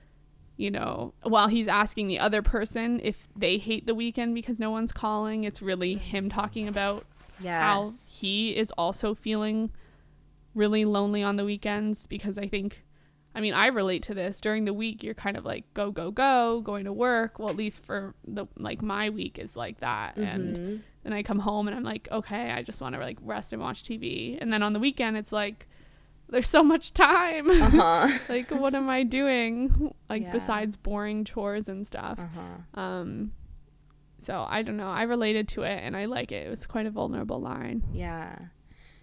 you know, while he's asking the other person if they hate the weekend because no one's calling, it's really him talking about how he is also feeling really lonely on the weekends because I think I mean I relate to this. During the week you're kind of like go go go going to work. Well at least for the like my week is like that. And Mhm. then I come home and I'm like okay I just want to like rest and watch TV and then on the weekend it's like there's so much time. Uh-huh. Like what am I doing? Like Yeah. besides boring chores and stuff. Uh-huh. Um so I don't know. I related to it and I like it. It was quite a vulnerable line. Yeah.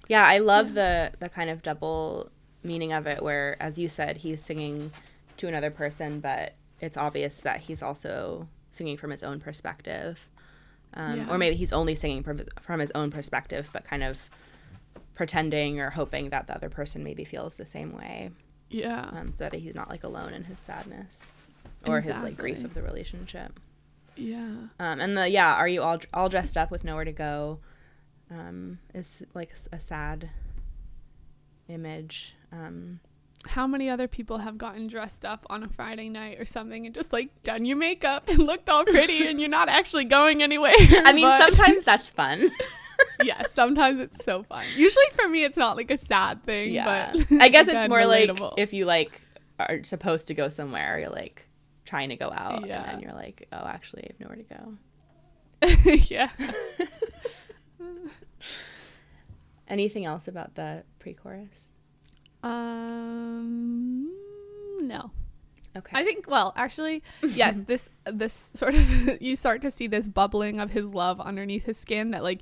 Yeah, I love the the kind of double meaning of it where as you said he's singing to another person but it's obvious that he's also singing from his own perspective. Um, Yeah. or maybe he's only singing from his, own perspective but kind of pretending or hoping that the other person maybe feels the same way yeah um, so that he's not like alone in his sadness or his like grief of the relationship. yeah Um, and the yeah, are you all all dressed up with nowhere to go? Um, is like a sad image. Um, how many other people have gotten dressed up on a Friday night or something and just like done your makeup and looked all pretty and you're not actually going anywhere? I mean, but- sometimes that's fun. yeah, sometimes it's so fun. Usually for me, it's not like a sad thing, yeah, but I guess it's again, more like relatable. if you like are supposed to go somewhere, you're like trying to go out, Yeah. and then you're like, oh, actually, I have nowhere to go. yeah. Anything else about the pre-chorus? Um, no. Okay. I think well, actually, yes, this this sort of you start to see this bubbling of his love underneath his skin that like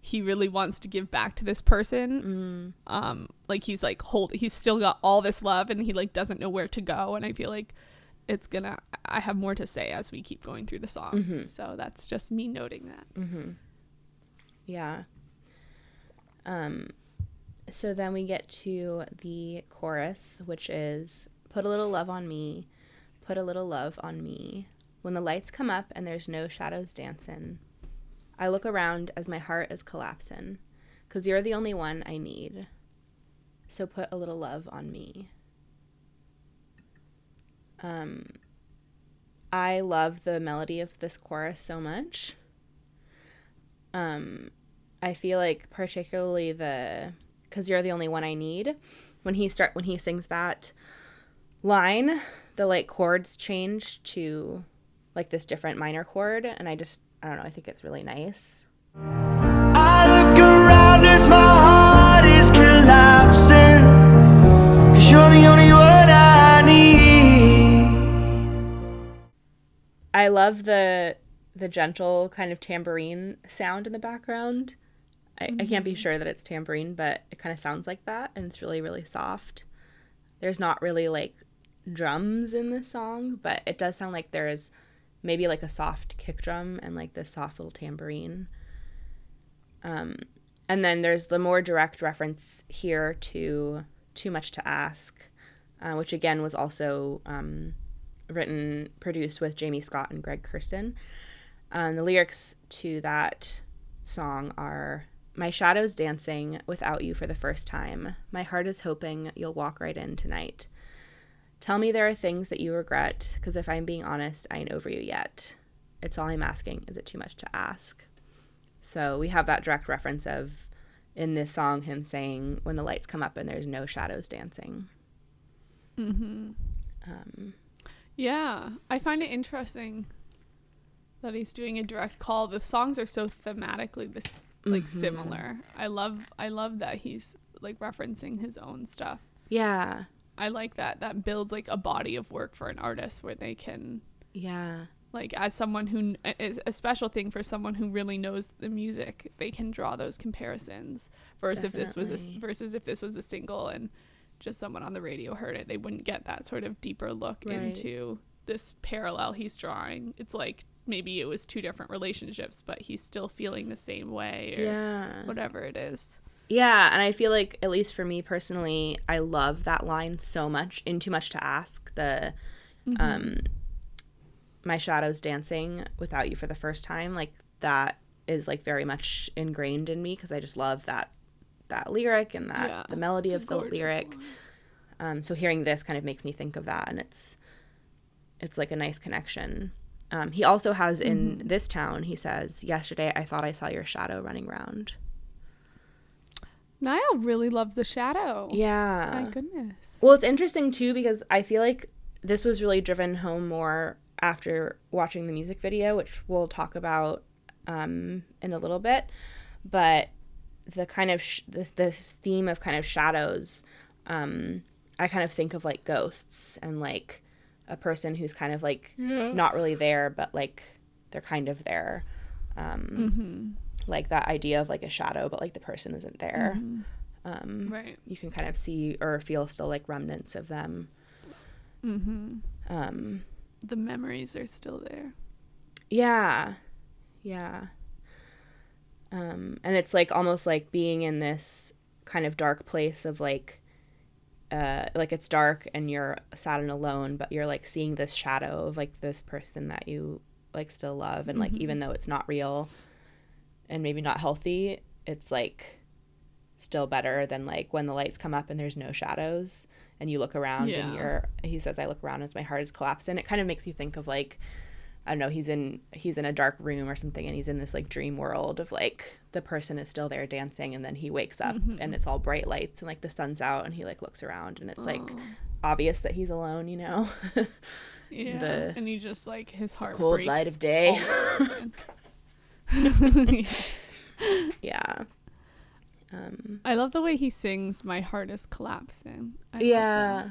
he really wants to give back to this person. Mm. Um like he's like hold he's still got all this love and he like doesn't know where to go and I feel like it's to I have more to say as we keep going through the song. Mhm. So that's just me noting that. Mm-hmm. Yeah. Um, so then we get to the chorus, which is Put a little love on me, put a little love on me. When the lights come up and there's no shadows dancing, I look around as my heart is collapsing, 'cause you're the only one I need. So put a little love on me. Um, I love the melody of this chorus so much. Um, I feel like particularly the cuz you're the only one I need when he start when he sings that line, the like chords change to like this different minor chord and I just I don't know, I think it's really nice. I look around as my heart is collapsing. Cause you're the only one I need. I love the the gentle kind of tambourine sound in the background. I, I can't be sure that it's tambourine, but it kind of sounds like that, and it's really really soft. There's not really like drums in this song, but it does sound like there's maybe like a soft kick drum and like this soft little tambourine. Um, and then there's the more direct reference here to "Too Much to Ask," uh, which again was also um, written, produced with Jamie Scott and Greg Kurstin. Um, the lyrics to that song are My shadow's dancing without you for the first time. My heart is hoping you'll walk right in tonight. Tell me there are things that you regret, because if I'm being honest, I ain't over you yet. It's all I'm asking. Is it too much to ask? So we have that direct reference of in this song him saying when the lights come up and there's no shadows dancing. Hmm. Um, Yeah, I find it interesting that he's doing a direct call. The songs are so thematically this like mm-hmm. similar. I love I love that he's like referencing his own stuff. yeah, I like that. That builds like a body of work for an artist where they can yeah, like as someone who is a special thing for someone who really knows the music they can draw those comparisons versus if this was a, versus if this was a single and just someone on the radio heard it they wouldn't get that sort of deeper look Right. into this parallel he's drawing it's like maybe it was two different relationships but he's still feeling the same way or yeah. whatever it is Yeah, and I feel like at least for me personally, I love that line so much. In too much to ask, the um my shadows dancing without you for the first time, like that is like very much ingrained in me because I just love that that lyric and that Yeah, the melody of the lyric. line. Um, so hearing this kind of makes me think of that, and it's it's like a nice connection. Um, he also has in this town. He says, "Yesterday, I thought I saw your shadow running round." Niall really loves the shadow Yeah. my goodness Well, it's interesting too because I feel like this was really driven home more after watching the music video, which we'll talk about um, in a little bit. But the kind of sh- this this theme of kind of shadows, um, I kind of think of like ghosts and like a person who's kind of like not really there, but like they're kind of there. Um, Like that idea of like a shadow, but like the person isn't there. Um, right you can kind of see or feel still like remnants of them. mm-hmm Um, the memories are still there yeah, yeah. Um, and it's like almost like being in this kind of dark place of like, uh, like it's dark and you're sad and alone, but you're like seeing this shadow of like this person that you like still love, and like even though it's not real and maybe not healthy, it's like still better than like when the lights come up and there's no shadows and you look around Yeah. and you're he says I look around as my heart is collapsing. It kind of makes you think of like I don't know, he's in he's in a dark room or something and he's in this like dream world of like the person is still there dancing and then he wakes up and it's all bright lights and like the sun's out and he like looks around and it's like obvious that he's alone, you know. Yeah, the and he just like his heart Cold light of day. all over again. yeah. Um I love the way he sings "My heart is collapsing." I yeah.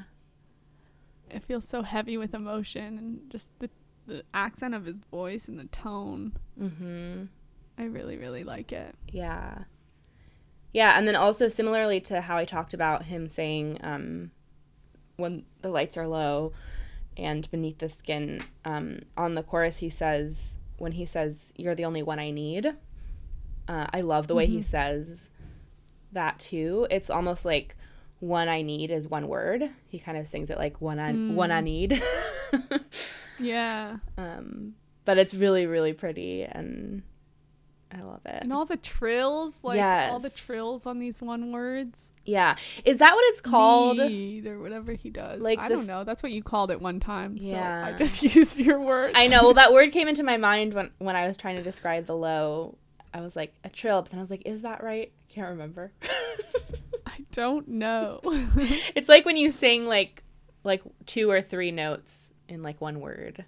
it feels so heavy with emotion and just the the accent of his voice and the tone. Mhm. I really really like it. Yeah. Yeah, and then also similarly to how I talked about him saying um, when the lights are low and beneath the skin, um, on the chorus he says, when he says, You're the only one I need, uh, I love the way he says that too. It's almost like one I need is one word. He kind of sings it like one I, one I need. Yeah, um, but it's really, really pretty and I love it. and all the trills, like all the trills on these one words. Yeah. Is that what it's called? Need or whatever he does. Like I this- don't know. That's what you called it one time. So I just used your words. I know. Well, that word came into my mind when when I was trying to describe the low. I was like a trill, but then I was like, is that right? I can't remember. I don't know. it's like when you sing like like two or three notes in like one word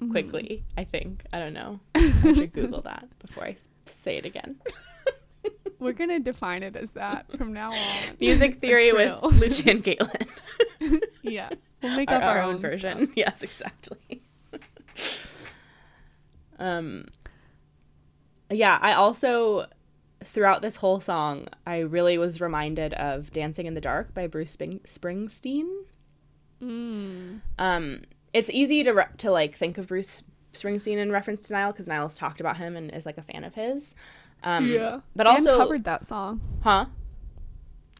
Mm-hmm. quickly. I think I don't know. I should Google that before I say it again. We're gonna define it as that from now on. Music theory with trill. Lucia and Caitlin. yeah, we'll make our, up our own, stuff. version. Yes, exactly. um yeah, I also throughout this whole song, I really was reminded of Dancing in the Dark by Bruce Spring- Springsteen. Mm. Um it's easy to re- to like think of Bruce Springsteen in reference to Niall because Niall's talked about him and is like a fan of his. Um yeah, but and also covered that song huh?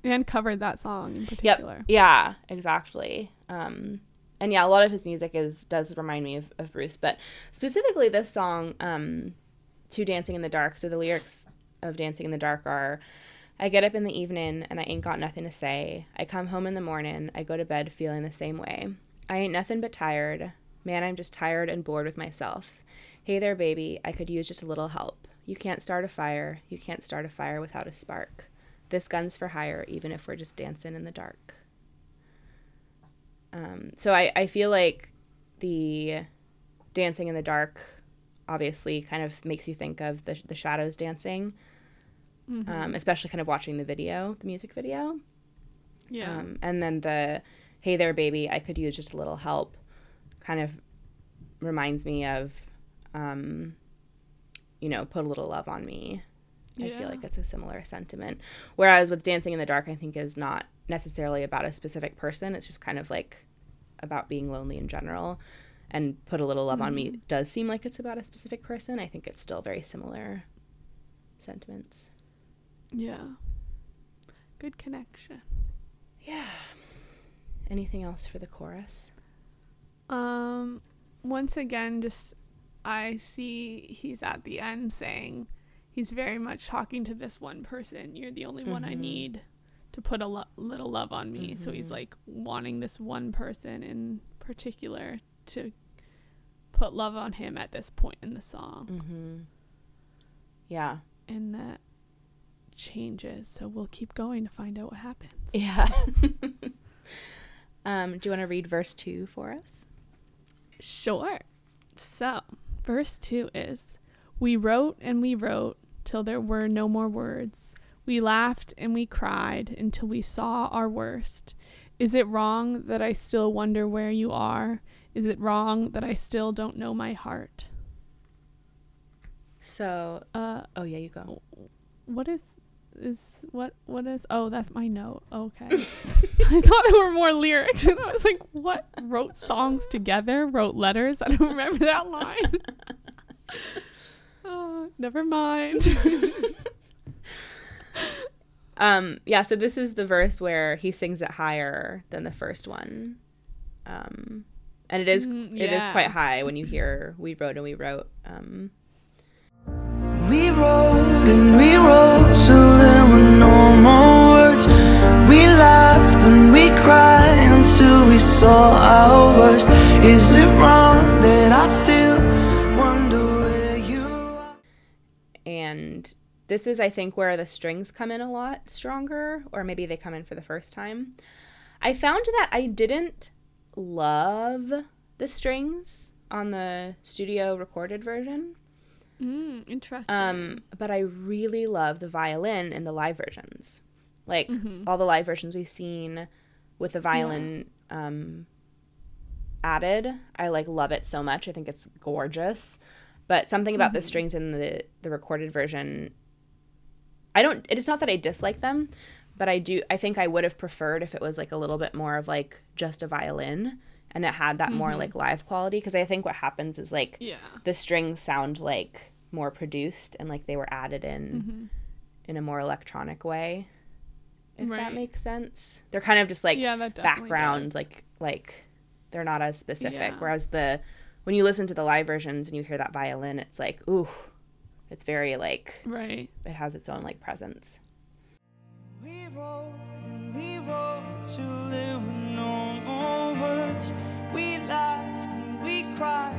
and covered that song in Yep. particular. Yeah, exactly. Um, and yeah, a lot of his music is does remind me of, of Bruce, but specifically this song, um, "To Dancing in the Dark." So the lyrics of "Dancing in the Dark" are, "I get up in the evening and I ain't got nothing to say. I come home in the morning. I go to bed feeling the same way. I ain't nothing but tired. Man, I'm just tired and bored with myself. Hey there, baby. I could use just a little help. You can't start a fire. You can't start a fire without a spark." This gun's for hire, even if we're just dancing in the dark. Um, so I, I feel like the dancing in the dark obviously kind of makes you think of the, the shadows dancing, Mhm. um, especially kind of watching the video, the music video. yeah, Um, and then the hey there, baby, I could use just a little help kind of reminds me of, um, you know, put a little love on me. I feel like it's a similar sentiment. Whereas with Dancing in the Dark, I think is not necessarily about a specific person. It's just kind of like about being lonely in general. And put a little love on me does seem like it's about a specific person. I think it's still very similar sentiments. yeah. Good connection. Yeah. Anything else for the chorus? Um, once again, just I see he's at the end saying he's very much talking to this one person. You're the only one I Mhm. need to put a lo- little love on me. So he's Mhm. like wanting this one person in particular to put love on him at this point in the song. Mm-hmm. Yeah. And that changes. So we'll keep going to find out what happens. Yeah. um, do you want to read verse two for us? Sure. So, verse 2 is We wrote and we wrote till there were no more words. We laughed and we cried until we saw our worst. Is it wrong that I still wonder where you are? Is it wrong that I still don't know my heart? So, Uh, oh yeah, you go. what is is what what is oh that's my note okay i thought there were more lyrics and i was like what wrote songs together wrote letters i don't remember that line uh, never mind Um, yeah. So this is the verse where he sings it higher than the first one. Um, and it is Mm, it is quite high when you hear we wrote and we wrote. Um, We wrote and we wrote till there were no more words. We laughed and we cried until we saw our worst. Is it wrong that I still wonder where you are? and this is I think where the strings come in a lot stronger, or maybe they come in for the first time. I found that I didn't love the strings on the studio recorded version. mm, interesting Um, but I really love the violin in the live versions. Like Mhm. all the live versions we've seen with the violin um, added, I like love it so much. I think it's gorgeous. But something about the strings in the the recorded version, I don't. It's not that I dislike them, but I do. I think I would have preferred if it was like a little bit more of like just a violin and it had that more like live quality. Because I think what happens is like yeah the strings sound like more produced and like they were added in Mm-hmm. in a more electronic way if that makes sense they're kind of just like yeah background does. like like they're not as specific Yeah. whereas the when you listen to the live versions and you hear that violin it's like ooh it's very like right it has its own like presence we wrote and we wrote to live with no words. We laughed and we cried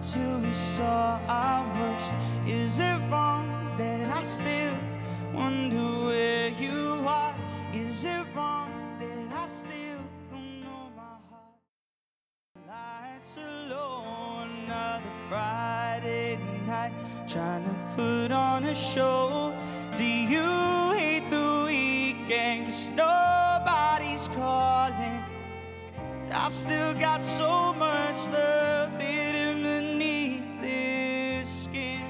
till we saw our worst. Is it wrong that I still wonder where you are? Is it wrong that I still don't know my heart? Lights are low, another Friday night, trying to put on a show. Do you hear? Weekend? Cause nobody's calling. I've still got so much stuff hidden beneath this skin.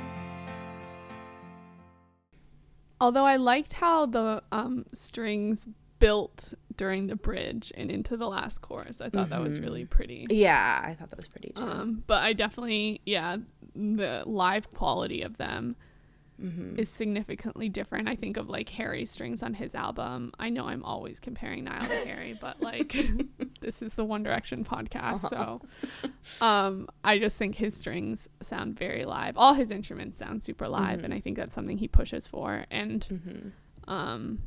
Although I liked how the um, strings built during the bridge and into the last chorus. I thought that was really pretty. Yeah, I thought that was pretty too. Um, but I definitely, yeah, the live quality of them is significantly different. I think of like Harry's strings on his album. I know I'm always comparing Niall to Harry, but like this is the One Direction podcast, so um, I just think his strings sound very live. All his instruments sound super live, and I think that's something he pushes for. And um,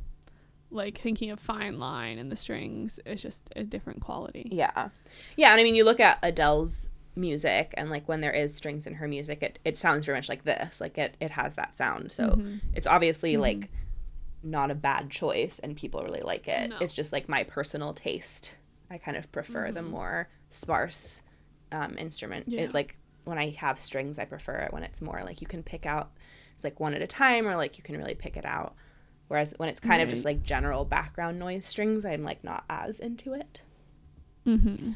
like thinking of Fine Line and the strings is just a different quality. Yeah. Yeah, and I mean you look at Adele's music and like when there is strings in her music it, it sounds very much like this. Like it it has that sound. So Mm-hmm. it's obviously like not a bad choice and people really like it. No. It's just like my personal taste. I kind of prefer the more sparse um instrument. Mm-hmm. Yeah. It like when I have strings I prefer it when it's more like you can pick out it's like one at a time or like you can really pick it out. Whereas when it's kind of just like general background noise strings, I'm like not as into it Mm-hmm.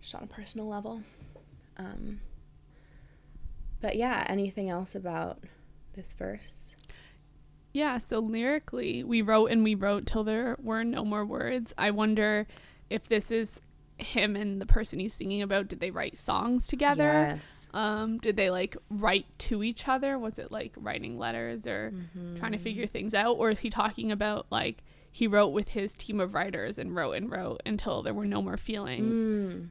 just on a personal level. Um, but yeah, anything else about this verse? Yeah, so lyrically, we wrote and we wrote till there were no more words. I wonder if this is him and the person he's singing about. Did they write songs together? Yes. Um, did they like write to each other? Was it like writing letters or trying to figure things out? Or is he talking about like he wrote with his team of writers and wrote and wrote until there were no more feelings? Mm,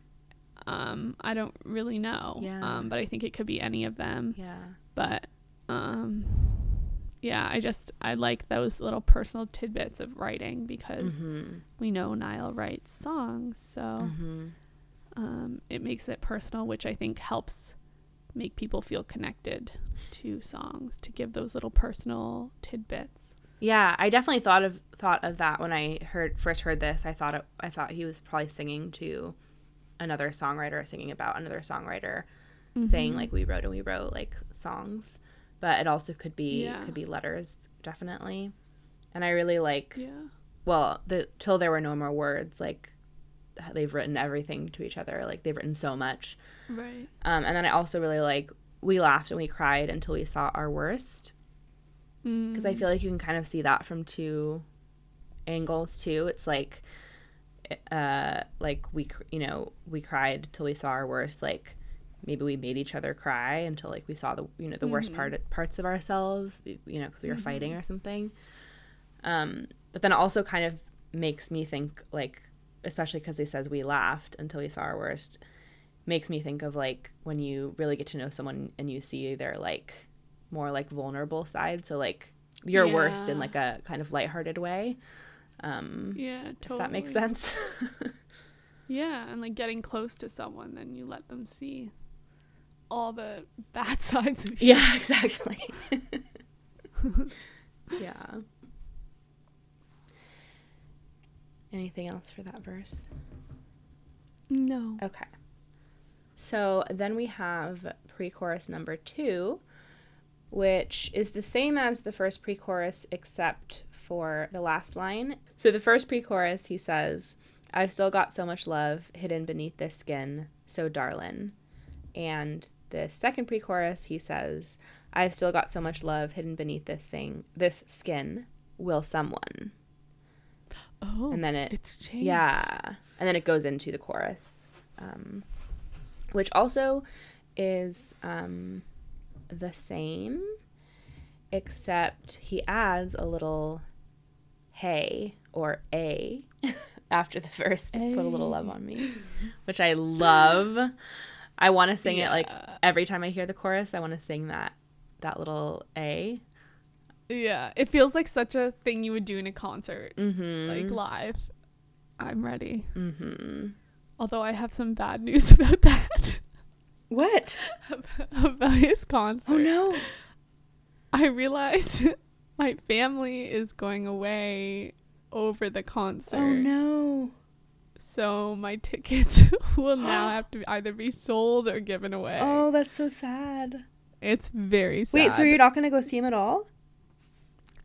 Um, I don't really know. Yeah. Um, but I think it could be any of them yeah. but um yeah i just i like those little personal tidbits of writing because Mm-hmm. we know niall writes songs so Mm-hmm. um it makes it personal which i think helps make people feel connected to songs to give those little personal tidbits Yeah, I definitely thought of thought of that when I heard first heard this. I thought it, I thought he was probably singing to another songwriter, singing about another songwriter, saying like we wrote and we wrote like songs, but it also could be Yeah. could be letters, definitely. And I really like yeah. well the till there were no more words like they've written everything to each other. Like they've written so much. Right. Um, and then i also really like we laughed and we cried until we saw our worst. Because i feel like you can kind of see that from two angles too. It's like uh like we you know we cried till we saw our worst like maybe we made each other cry until like we saw the you know the worst part parts of ourselves you know because we were fighting or something. Um but then it also kind of makes me think like especially because they said we laughed until we saw our worst makes me think of like when you really get to know someone and you see their like more like vulnerable side. So like your worst in like a kind of lighthearted way um yeah if that makes sense. Yeah and like getting close to someone then you let them see all the bad sides of you. Yeah exactly. Yeah. Anything else for that verse? No. Okay. So then we have pre chorus number two, which is the same as the first pre chorus except for the last line. So the first pre chorus, he says, I've still got so much love hidden beneath this skin, so darlin'. And the second pre chorus, he says, I've still got so much love hidden beneath this sing this skin, will someone. oh And then it it's changed yeah. And then it goes into the chorus, um, which also is um, the same, except he adds a little hey or a after the first put a little love on me, which I love. I want to sing it like every time I hear the chorus. I want to sing that that little a. Yeah, it feels like such a thing you would do in a concert, Mm-hmm. like live. I'm ready. mm-hmm. Although I have some bad news about that, What? about his concert. Oh no! I realized my family is going away over the concert. Oh no! So my tickets will now have to either be sold or given away. Oh, that's so sad. It's very sad. Wait, so you're not gonna go see him at all?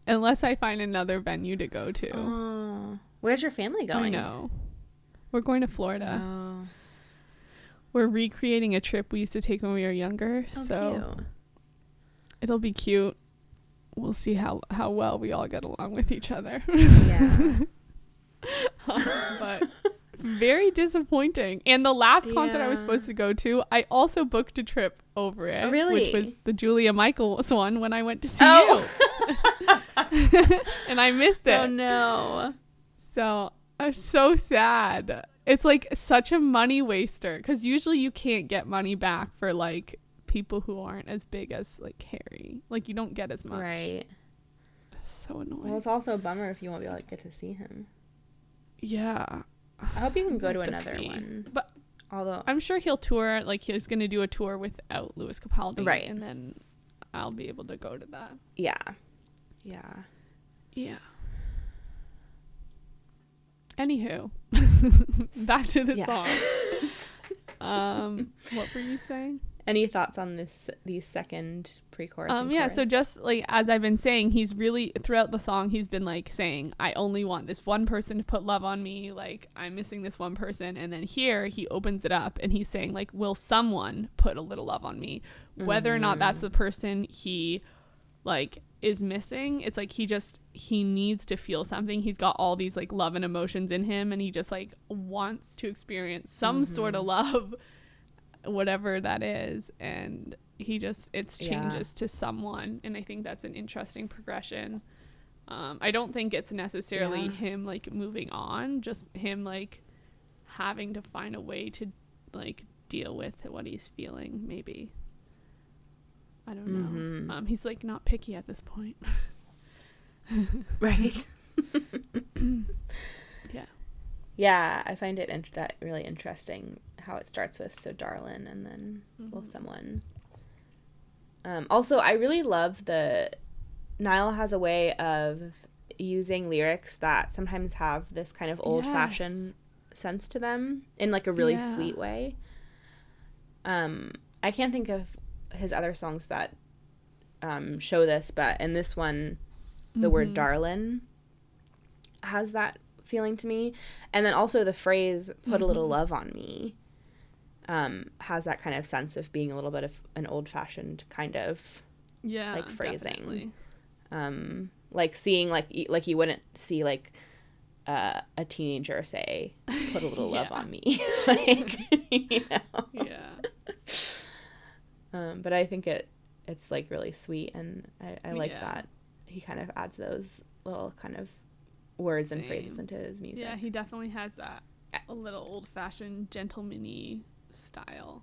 Unless I find another venue to go to. Oh, where's your family going? I know. We're going to Florida. Oh, We're recreating a trip we used to take when we were younger. so so cute. it'll be cute. We'll see how how well we all get along with each other. Yeah. Um, but very disappointing. And the last concert I was supposed to go to, I also booked a trip over it. Really? Which was the Julia Michaels one when I went to see Oh. you. and I missed oh, it. oh no. So I'm so sad. It's like such a money waster because usually you can't get money back for like people who aren't as big as like Harry. Like you don't get as much. Right. So annoying. Well, it's also a bummer if you won't be able to get to see him. yeah. I hope you can go to to another see. one. But Although, I'm sure he'll tour. Like he's gonna do a tour without Louis Capaldi, Right. And then I'll be able to go to that. yeah, yeah. Yeah. Anywho, back to the Yeah. song. um, what were you saying? Any thoughts on this? the second pre-chorus. Um, yeah, so just like as I've been saying, he's really throughout the song, he's been like saying, I only want this one person to put love on me. Like, I'm missing this one person. And then here he opens it up and he's saying, like, will someone put a little love on me? Whether or not that's the person he like is missing, it's like he just he needs to feel something. He's got all these like love and emotions in him and he just like wants to experience some sort of love whatever that is and he just it's Yeah. changes to someone and i think that's an interesting progression um, i don't think it's necessarily Yeah. him like moving on just him like having to find a way to like deal with what he's feeling maybe i don't know Mhm. um, he's like not picky at this point right. yeah I find it int- that really interesting how it starts with so darlin and then will Mhm. someone. Um, also, I really love the Niall has a way of using lyrics that sometimes have this kind of old fashioned sense to them in like a really Yeah. sweet way. Um, I can't think of his other songs that um, show this, but in this one, the word Mhm. darlin has that feeling to me and then also the phrase put a little Mhm. love on me um, has that kind of sense of being a little bit of an old-fashioned kind of yeah like phrasing. um, like seeing like like you wouldn't see like uh, a teenager say put a little love on me like you know yeah um, but i think it it's like really sweet and i, I like Yeah. that he kind of adds those little kind of words and phrases into his music Yeah, he definitely has that a little old fashioned gentleman-y style.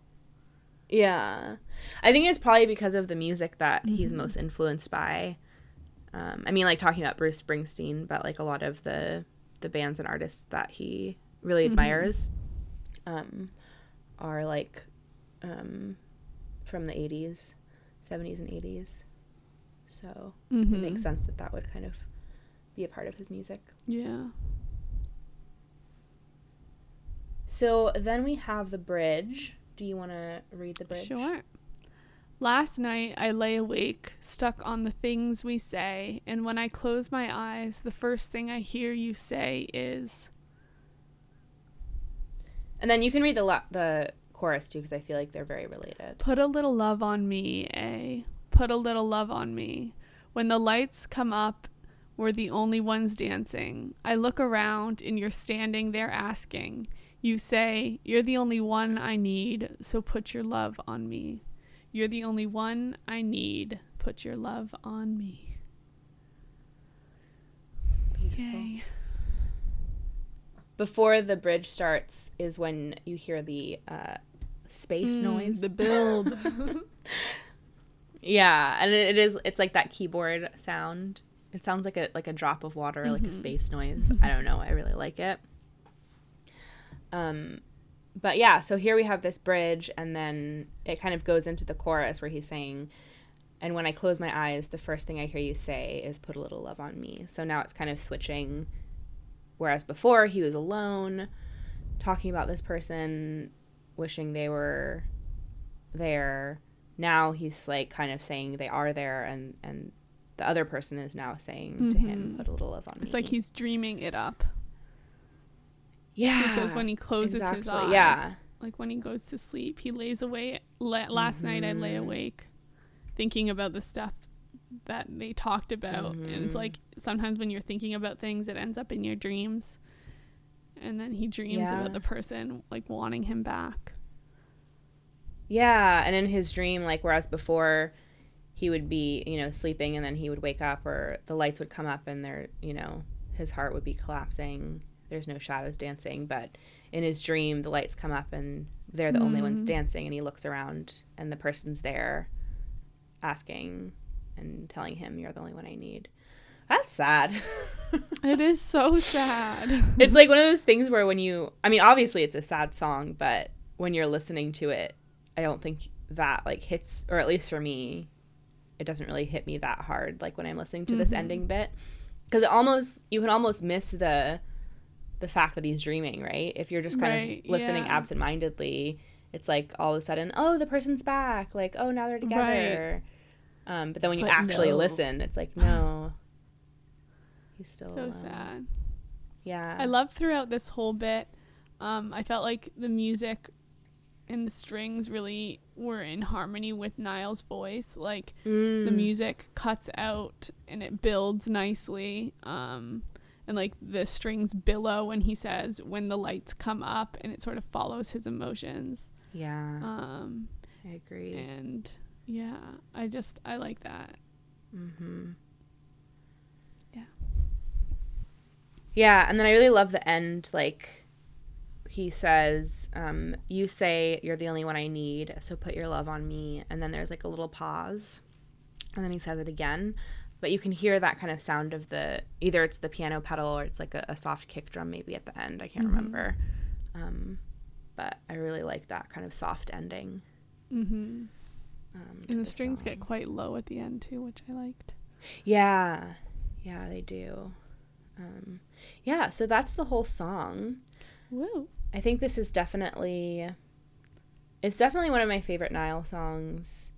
Yeah. I think it's probably because of the music that he's Mhm. most influenced by. Um, I mean, like talking about Bruce Springsteen, but like a lot of the the bands and artists that he really Mhm. admires um, are like um, from the 80s, 70s, and 80s. So it Mm-hmm. makes sense that that would kind of be a part of his music. Yeah. So then we have the bridge. Do you want to read the bridge? Sure. Last night I lay awake, stuck on the things we say, and when I close my eyes, the first thing I hear you say is And then you can read the la- the chorus too, because I feel like they're very related. Put a little love on me, eh? Put a little love on me. When the lights come up, we're the only ones dancing. I look around and you're standing there asking. You say, You're the only one I need, so put your love on me. You're the only one I need, put your love on me. Beautiful. Yay. Before the bridge starts is when you hear the uh, space Mm, noise. The build. yeah, and it, it is. It's like that keyboard sound. It sounds like a like a drop of water, like a Mhm. space noise. I don't know. I really like it. Um, but yeah. So here we have this bridge, and then it kind of goes into the chorus where he's saying. And when I close my eyes, the first thing I hear you say is put a little love on me. So now it's kind of switching. Whereas before he was alone, talking about this person wishing they were there. Now he's like kind of saying they are there, and and the other person is now saying to him, Mhm. "Put a little love on It's me." like he's dreaming it up. yeah. He says when he closes his eyes. yeah. Like when he goes to sleep, he lays away. La- last night I lay Mhm. awake, thinking about the stuff that they talked about, and it's like sometimes when you're thinking about things, it ends up in your dreams. And then he dreams Yeah. about the person like wanting him back. Yeah, and in his dream, like whereas before he would be, you know, sleeping and then he would wake up or the lights would come up and there, you know, his heart would be collapsing. There's no shadows dancing, but in his dream the lights come up and they're the only ones Mm. dancing and he looks around and the person's there asking and telling him you're the only one I need. That's sad. It is so sad. it's like one of those things where when you I mean obviously it's a sad song, but when you're listening to it, I don't think that like hits or at least for me, it doesn't really hit me that hard like when I'm listening to this Mhm. ending bit cuz it almost you can almost miss the the fact that he's dreaming, right? If you're just kind Right, of listening yeah. absentmindedly, it's like all of a sudden, oh, the person's back. Like, oh, now they're together. Um, but then when you But actually no. listen, it's like, no. He's still so alone. sad. Yeah. I love throughout this whole bit. Um, I felt like the music and the strings really were in harmony with Niall's voice. Like the Mm. music cuts out and it builds nicely. Um, and like the strings billow when he says when the lights come up, and it sort of follows his emotions. Yeah. Um, I agree. and yeah, I just I like that. Mm-hmm. Yeah. Yeah, and then I really love the end. Like he says, um, "You say you're the only one I need, so put your love on me." And then there's like a little pause, and then he says it again. But you can hear that kind of sound of the either it's the piano pedal or it's like a, a soft kick drum maybe at the end. I can't Mhm. remember. Um, but I really like that kind of soft ending. Mm-hmm. Um, And the the strings get quite low at the end too, which I liked. Yeah, yeah, they do. Um, yeah, so that's the whole song. Woo. I think this is definitely, it's definitely one of my favorite Niall songs.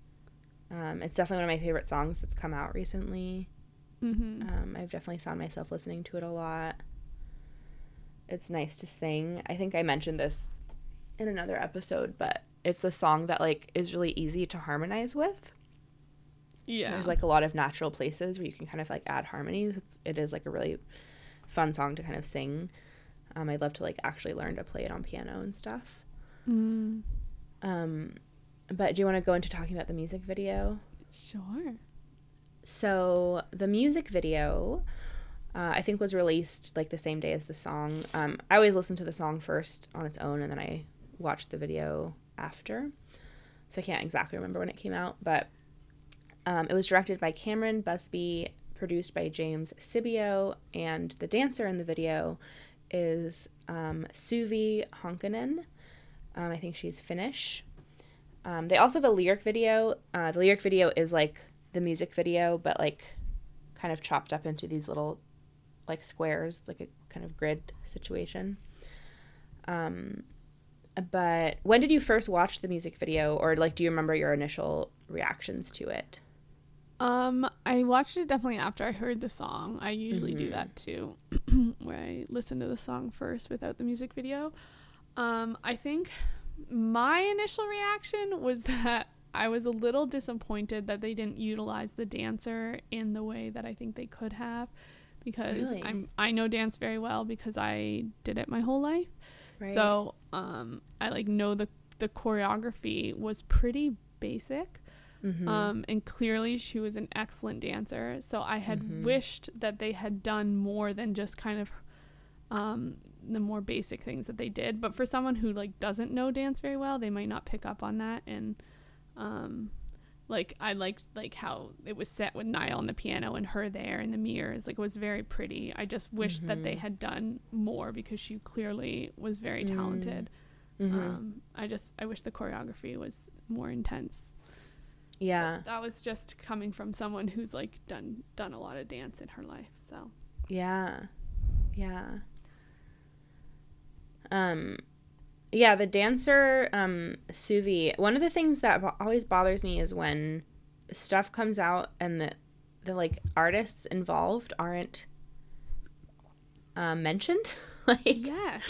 Um, it's definitely one of my favorite songs that's come out recently. Mm-hmm. Um, I've definitely found myself listening to it a lot. It's nice to sing. I think I mentioned this in another episode, but it's a song that like is really easy to harmonize with. yeah. There's like a lot of natural places where you can kind of like add harmonies. It's, it is like a really fun song to kind of sing. Um, I'd love to like actually learn to play it on piano and stuff. Mm, Um, but do you want to go into talking about the music video? sure. So the music video, uh, I think was released like the same day as the song. Um, I always listen to the song first on its own, and then I watch the video after. So I can't exactly remember when it came out, but um, it was directed by Cameron Busby, produced by James Sibio, and the dancer in the video is um, Suvi Honkanen. Um, I think she's Finnish. Um, they also have a lyric video. Uh, the lyric video is like the music video, but like kind of chopped up into these little like squares, like a kind of grid situation. Um, but when did you first watch the music video, or like do you remember your initial reactions to it? Um, I watched it definitely after I heard the song. I usually do Mhm. that too, where I listen to the song first without the music video. Um, I think my initial reaction was that I was a little disappointed that they didn't utilize the dancer in the way that I think they could have, because Really? I'm I know dance very well because I did it my whole life. Right. So um, I like know the the choreography was pretty basic. Mhm. Um, and clearly she was an excellent dancer. So I had Mhm. wished that they had done more than just kind of um, the more basic things that they did. But for someone who like doesn't know dance very well, they might not pick up on that. And um, like I liked like how it was set with Niall on the piano and her there in the mirrors. Like it was very pretty. I just wished that they Mhm. had done more because she clearly was very talented. Mhm. Um, I just I wish the choreography was more intense yeah, that was just coming from someone who's like done done a lot of dance in her life so yeah, yeah. Um, yeah, the dancer um Suvi. One of the things that bo- always bothers me is when stuff comes out and the the like artists involved aren't um, mentioned. like Yeah.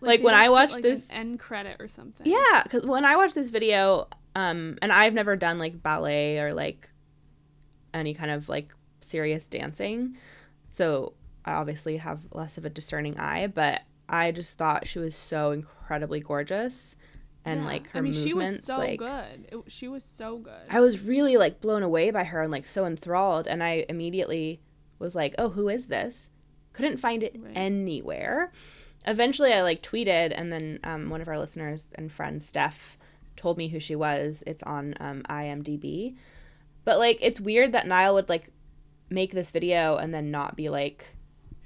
Like, they when I put, watched like, this- end credit or something. Yeah, because when I watched this video, um, and I've never done like ballet or like any kind of like serious dancing, so I obviously have less of a discerning eye. But I just thought she was so incredibly gorgeous, and Yeah. like her I mean, she was movements, so like good. It, she was so good. I was really like blown away by her and like so enthralled, and I immediately was like, "Oh, who is this?" Couldn't find it Right. anywhere. Eventually, I like tweeted, and then um, one of our listeners and friends, Steph, told me who she was. It's on um, IMDb, but like it's weird that Niall would like make this video and then not be like.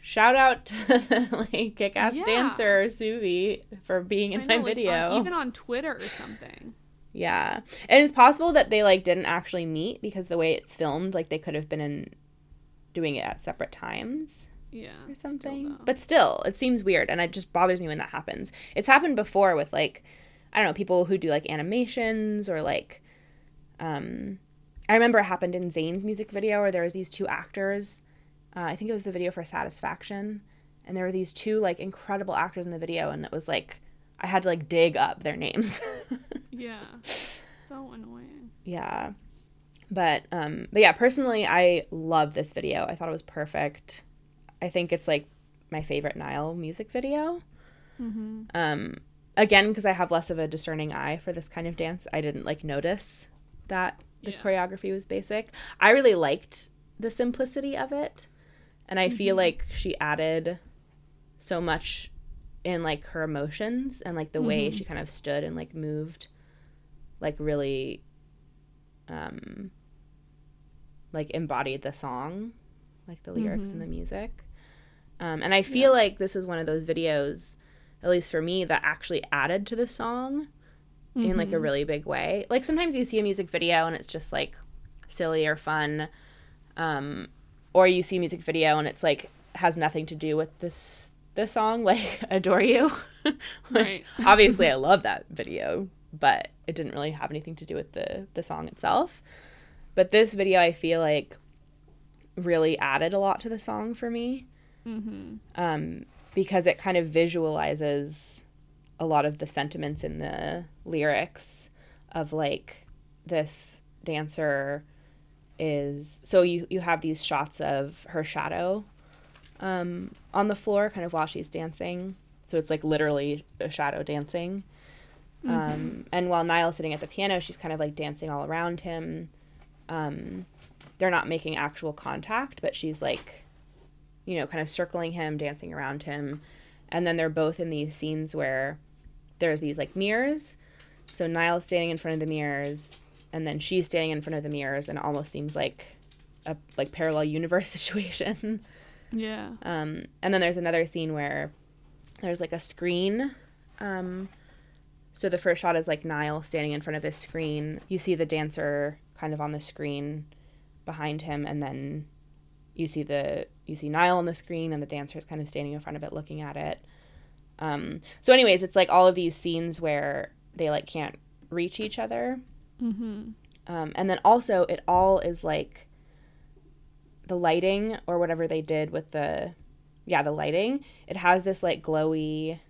Shout out to the like kick-ass Yeah. dancer Suvi for being in I my know, like, on- video. even on Twitter or something. Yeah. And it's possible that they like didn't actually meet because the way it's filmed, like they could have been in doing it at separate times Yeah. or something. though. but still, it seems weird and it just bothers me when that happens. It's happened before with like I don't know, people who do like animations or like um I remember it happened in Zayn's music video where there was these two actors. Uh, I think it was the video for Satisfaction, and there were these two like incredible actors in the video, and it was like I had to like dig up their names. yeah. So annoying. yeah but um but yeah personally i love this video i thought it was perfect i think it's like my favorite Niall music video Mm-hmm. um again because i have less of a discerning eye for this kind of dance i didn't like notice that the Yeah. choreography was basic. I really liked the simplicity of it and i feel like she added so much in like her emotions and like the way she kind of stood and like moved like really um like embodied the song like the lyrics and the music. Um and i feel like this is one of those videos at least for me that actually added to the song in like a really big way. Like sometimes you see a music video and it's just like silly or fun um or you see a music video and it's like has nothing to do with this this song like adore you. Which Right. obviously i love that video but it didn't really have anything to do with the the song itself. But this video i feel like really added a lot to the song for me. Mm-hmm. um, because it kind of visualizes a lot of the sentiments in the lyrics of like this dancer is so you you have these shots of her shadow um, on the floor kind of while she's dancing. So it's like literally a shadow dancing. Um, and while Niall's sitting at the piano she's kind of like dancing all around him. Um, they're not making actual contact but she's like you know, kind of circling him, dancing around him. And then they're both in these scenes where there's these like mirrors. So Niall's standing in front of the mirrors, and then she's standing in front of the mirrors, and it almost seems like a like parallel universe situation. Yeah. Um, and then there's another scene where there's like a screen. Um, so the first shot is like Niall standing in front of this screen. You see the dancer kind of on the screen behind him, and then you see the you see Niall on the screen, and the dancer is kind of standing in front of it, looking at it. Um, so, anyways, it's like all of these scenes where they like can't reach each other, Mm-hmm. um, and then also it all is like the lighting or whatever they did with the yeah the lighting it has this like glowy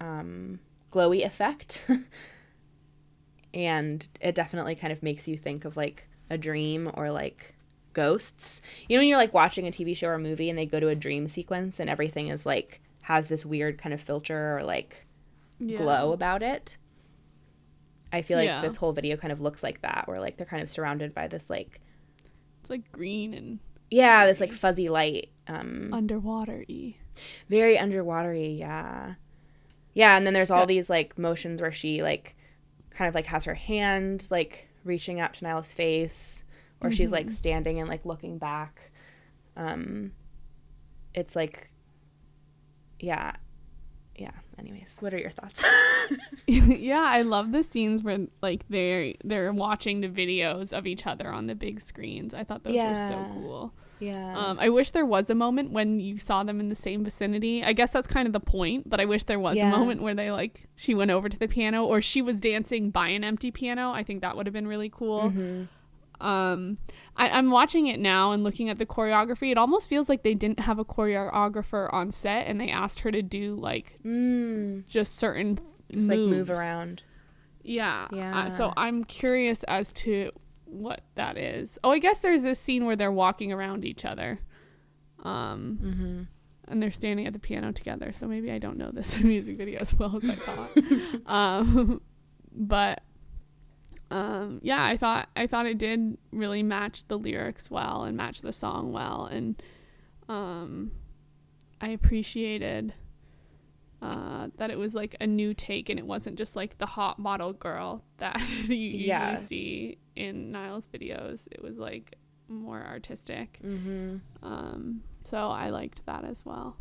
um glowy effect and it definitely kind of makes you think of like a dream or like ghosts you know when you're like watching a tv show or a movie and they go to a dream sequence and everything is like has this weird kind of filter or like Yeah. glow about it i feel like Yeah. this whole video kind of looks like that where like they're kind of surrounded by this like It's like green and yeah this like fuzzy light um underwater y. very underwatery yeah yeah and then there's all Yeah. these like motions where she like kind of like has her hand like reaching up to Niall's face or she's like standing and like looking back um it's like yeah yeah anyways what are your thoughts yeah, I love the scenes where like they're they're watching the videos of each other on the big screens. I thought those were so cool. Yeah. Um, I wish there was a moment when you saw them in the same vicinity. I guess that's kind of the point, but I wish there was Yeah. a moment where they like she went over to the piano or she was dancing by an empty piano. I think that would have been really cool. Mhm. Um, I, I'm watching it now and looking at the choreography. It almost feels like they didn't have a choreographer on set and they asked her to do like Mm. just certain Just like move around. Yeah. Uh, Yeah. so I'm curious as to what that is. Oh, I guess there's this scene where they're walking around each other. Um, Mm-hmm. and they're standing at the piano together. So maybe I don't know this music video as well as I thought. um, but um, yeah, I thought I thought it did really match the lyrics well and match the song well, and um, I appreciated uh, that it was like a new take and it wasn't just like the hot model girl that you usually Yeah. see in Niall's videos. It was like more artistic. Mm-hmm. Um, so I liked that as well.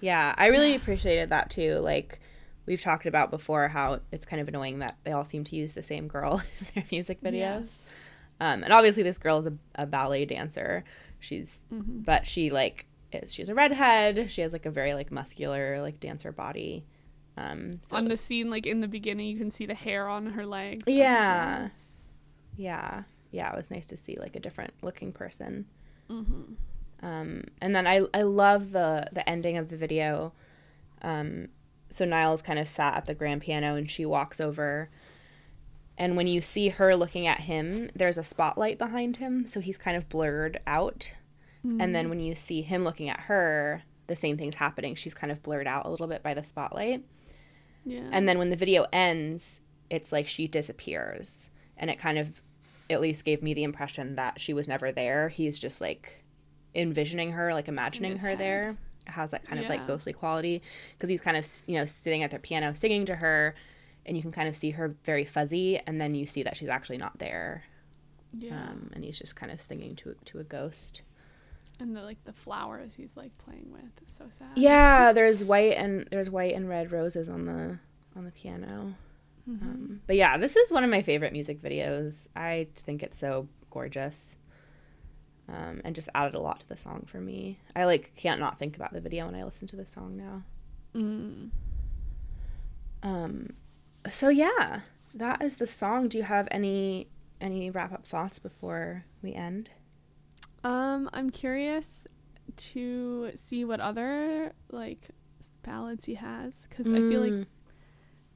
Yeah, I really appreciated that too. Like we've talked about before, how it's kind of annoying that they all seem to use the same girl in their music videos. Um, and obviously, this girl is a, a ballet dancer. She's, Mm-hmm. but she like is she's a redhead. She has like a very like muscular like dancer body. Um, so On the scene, like in the beginning, you can see the hair on her legs. Yeah. yeah, yeah, it was nice to see like a different looking person. Mhm. Um, and then I I love the the ending of the video. Um, so Niall's kind of sat at the grand piano and she walks over. And when you see her looking at him, there's a spotlight behind him, so he's kind of blurred out. And then when you see him looking at her, the same thing's happening. She's kind of blurred out a little bit by the spotlight. Yeah. And then when the video ends, it's like she disappears. And it kind of at least gave me the impression that she was never there. He's just like envisioning her, like imagining her head. there. Has that kind of like ghostly quality because he's kind of, you know, sitting at their piano singing to her and you can kind of see her very fuzzy and then you see that she's actually not there. yeah. Um, and he's just kind of singing to to a ghost. and the like the flowers he's like playing with. is so sad. Yeah, there's white and there's white and red roses on the on the piano. Mm-hmm. Um, but yeah, this is one of my favorite music videos. I think it's so gorgeous. Um, and just added a lot to the song for me. I like can't not think about the video when I listen to the song now. Mm. Um, so yeah, that is the song. Do you have any any wrap up thoughts before we end? Um, I'm curious to see what other like ballads he has because I feel like Mm,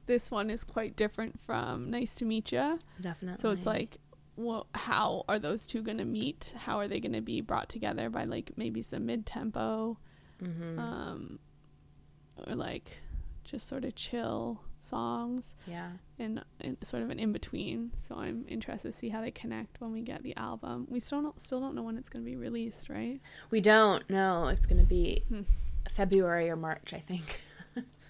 this one is quite different from Nice to Meet You. definitely. So it's like, well, how are those two gonna meet? How are they gonna be brought together by like maybe some mid tempo, Mhm. um, or like just sort of chill songs yeah, and, and sort of an in between. So I'm interested to see how they connect when we get the album. We still don't still don't know when it's gonna be released, right? we don't know. It's gonna be Hmm. February or March, I think.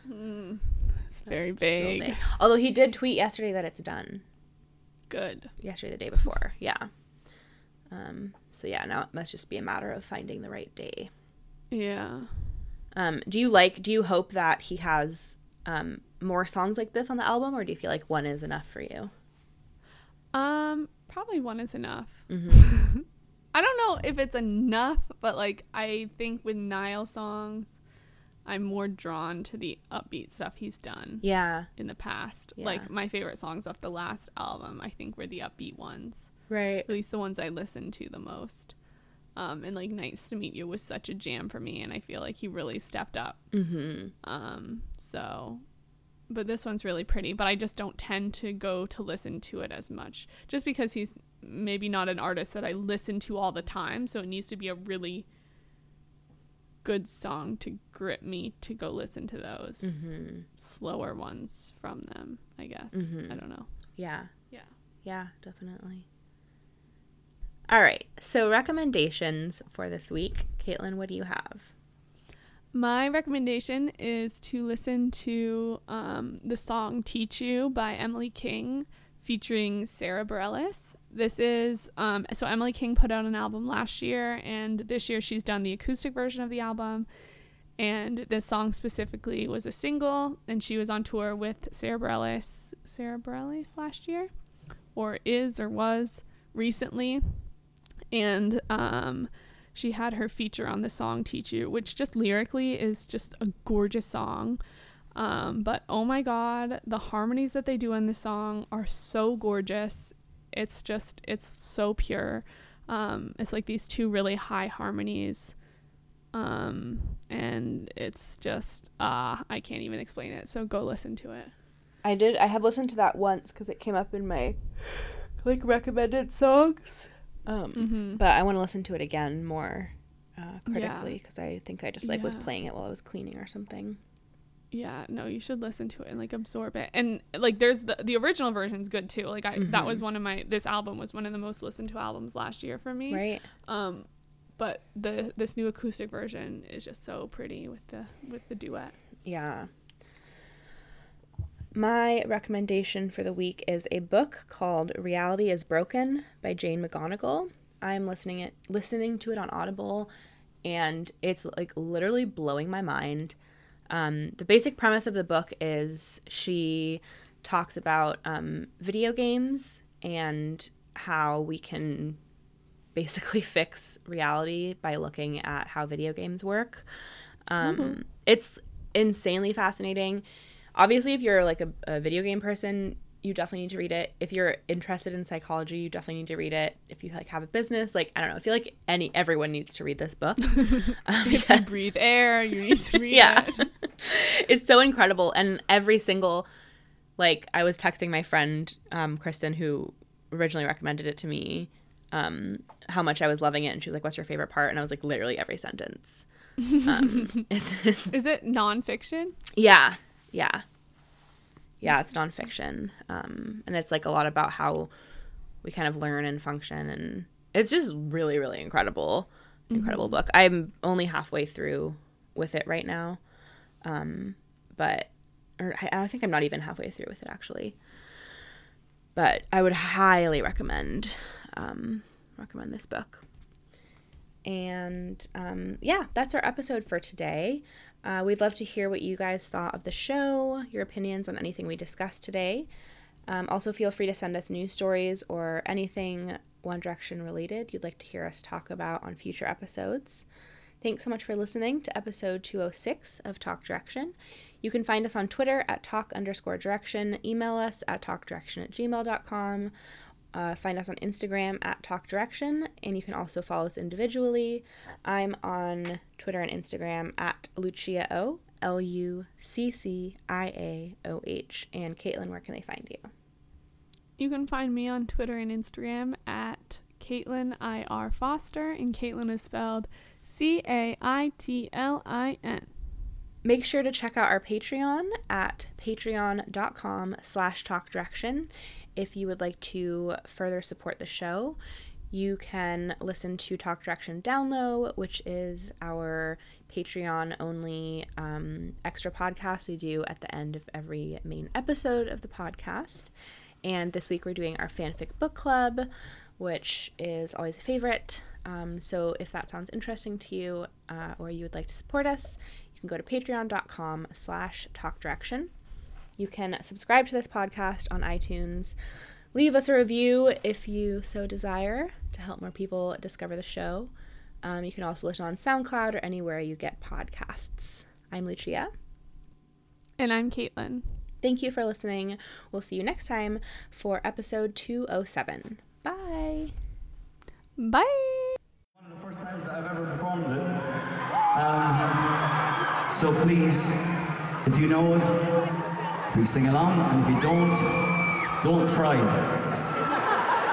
Mm, it's very vague. vague. Although he did tweet yesterday that it's done. Good. Yesterday, the day before. Yeah. Um, so yeah, now it must just be a matter of finding the right day. Yeah. Um, do you like? Do you hope that he has um, more songs like this on the album, or do you feel like one is enough for you? Um, probably one is enough. Mm-hmm. I don't know if it's enough, but like I think with Niall songs, I'm more drawn to the upbeat stuff he's done Yeah. in the past. Yeah. Like my favorite songs off the last album, I think were the upbeat ones. Right. At least the ones I listened to the most. Um, and like Nice to Meet You was such a jam for me, and I feel like he really stepped up. Mm-hmm. Um, so, but this one's really pretty, but I just don't tend to go to listen to it as much just because he's maybe not an artist that I listen to all the time. So it needs to be a really good song to grip me to go listen to those Mm-hmm. slower ones from them, I guess. Mhm. I don't know. Yeah. Yeah. Yeah, definitely. All right. So recommendations for this week, Caitlin. What do you have? My recommendation is to listen to um, the song Teach You by Emily King featuring Sarah Bareilles. This is, um, so Emily King put out an album last year, and this year she's done the acoustic version of the album. And this song specifically was a single, and she was on tour with Sarah Bareilles, Sarah Bareilles last year, or is or was recently. And um, she had her feature on the song Teach You, which just lyrically is just a gorgeous song. Um, but oh my god, the harmonies that they do in this song are so gorgeous. It's just, it's so pure. Um, it's like these two really high harmonies. Um, and it's just, uh, I can't even explain it. So go listen to it. I did. I have listened to that once because it came up in my like recommended songs. Um, Mhm. but I want to listen to it again more uh, critically because I think I just like was playing it while I was cleaning or something. Yeah, no, you should listen to it and like absorb it. And like there's the the original version's good too. Like I that was one of my this album was one of the most listened to albums last year for me. Right. Um but the this new acoustic version is just so pretty with the with the duet. Yeah. My recommendation for the week is a book called Reality is Broken by Jane McGonigal. I'm listening it listening to it on Audible and it's like literally blowing my mind. Um, the basic premise of the book is she talks about um, video games and how we can basically fix reality by looking at how video games work. Um, It's insanely fascinating. Obviously, if you're like a, a video game person, you definitely need to read it. If you're interested in psychology, you definitely need to read it. If you like have a business, like I don't know, I feel like any everyone needs to read this book. Um, If you breathe air, you need to read yeah it. it's so incredible and every single like i was texting my friend um, kristen who originally recommended it to me um, how much i was loving it and she was like what's your favorite part and i was like literally every sentence um, it's, it's Is it nonfiction? yeah yeah yeah it's nonfiction um, and it's like a lot about how we kind of learn and function and it's just really really incredible incredible book. I'm only halfway through with it right now um, but or I, I think i'm not even halfway through with it actually. But i would highly recommend um, recommend this book. And um, yeah, that's our episode for today. Uh, we'd love to hear what you guys thought of the show, your opinions on anything we discussed today. Um, also, feel free to send us news stories or anything One Direction related you'd like to hear us talk about on future episodes. Thanks so much for listening to episode 206 of Talk Direction. You can find us on Twitter at talk underscore direction, email us at talkdirection at gmail.com, uh, find us on Instagram at Talk Direction, and you can also follow us individually. I'm on Twitter and Instagram at Lucia O, L U C C I A O H. And Caitlin, where can they find you? You can find me on Twitter and Instagram at Caitlin I R Foster, and Caitlin is spelled C A I T L I N. Make sure to check out our Patreon at patreon.com slash talkdirection. If you would like to further support the show, you can listen to Talk Direction Down Low, which is our Patreon only um, extra podcast we do at the end of every main episode of the podcast. And this week we're doing our fanfic book club, which is always a favorite. Um, so if that sounds interesting to you uh, or you would like to support us, you can go to patreon.com slash talkdirection. You can subscribe to this podcast on iTunes. Leave us a review if you so desire to help more people discover the show. Um, you can also listen on SoundCloud or anywhere you get podcasts. I'm Lucia. And I'm Caitlin. Thank you for listening. We'll see you next time for episode 207. Bye. Bye. One of the first times that I've ever performed it. Um, so please, if you know it, please sing along, and if you don't, don't try.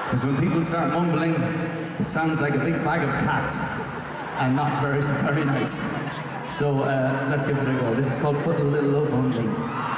Because when people start mumbling, it sounds like a big bag of cats, and not very, very nice. So uh, let's give it a go. This is called Put a Little Love on Me.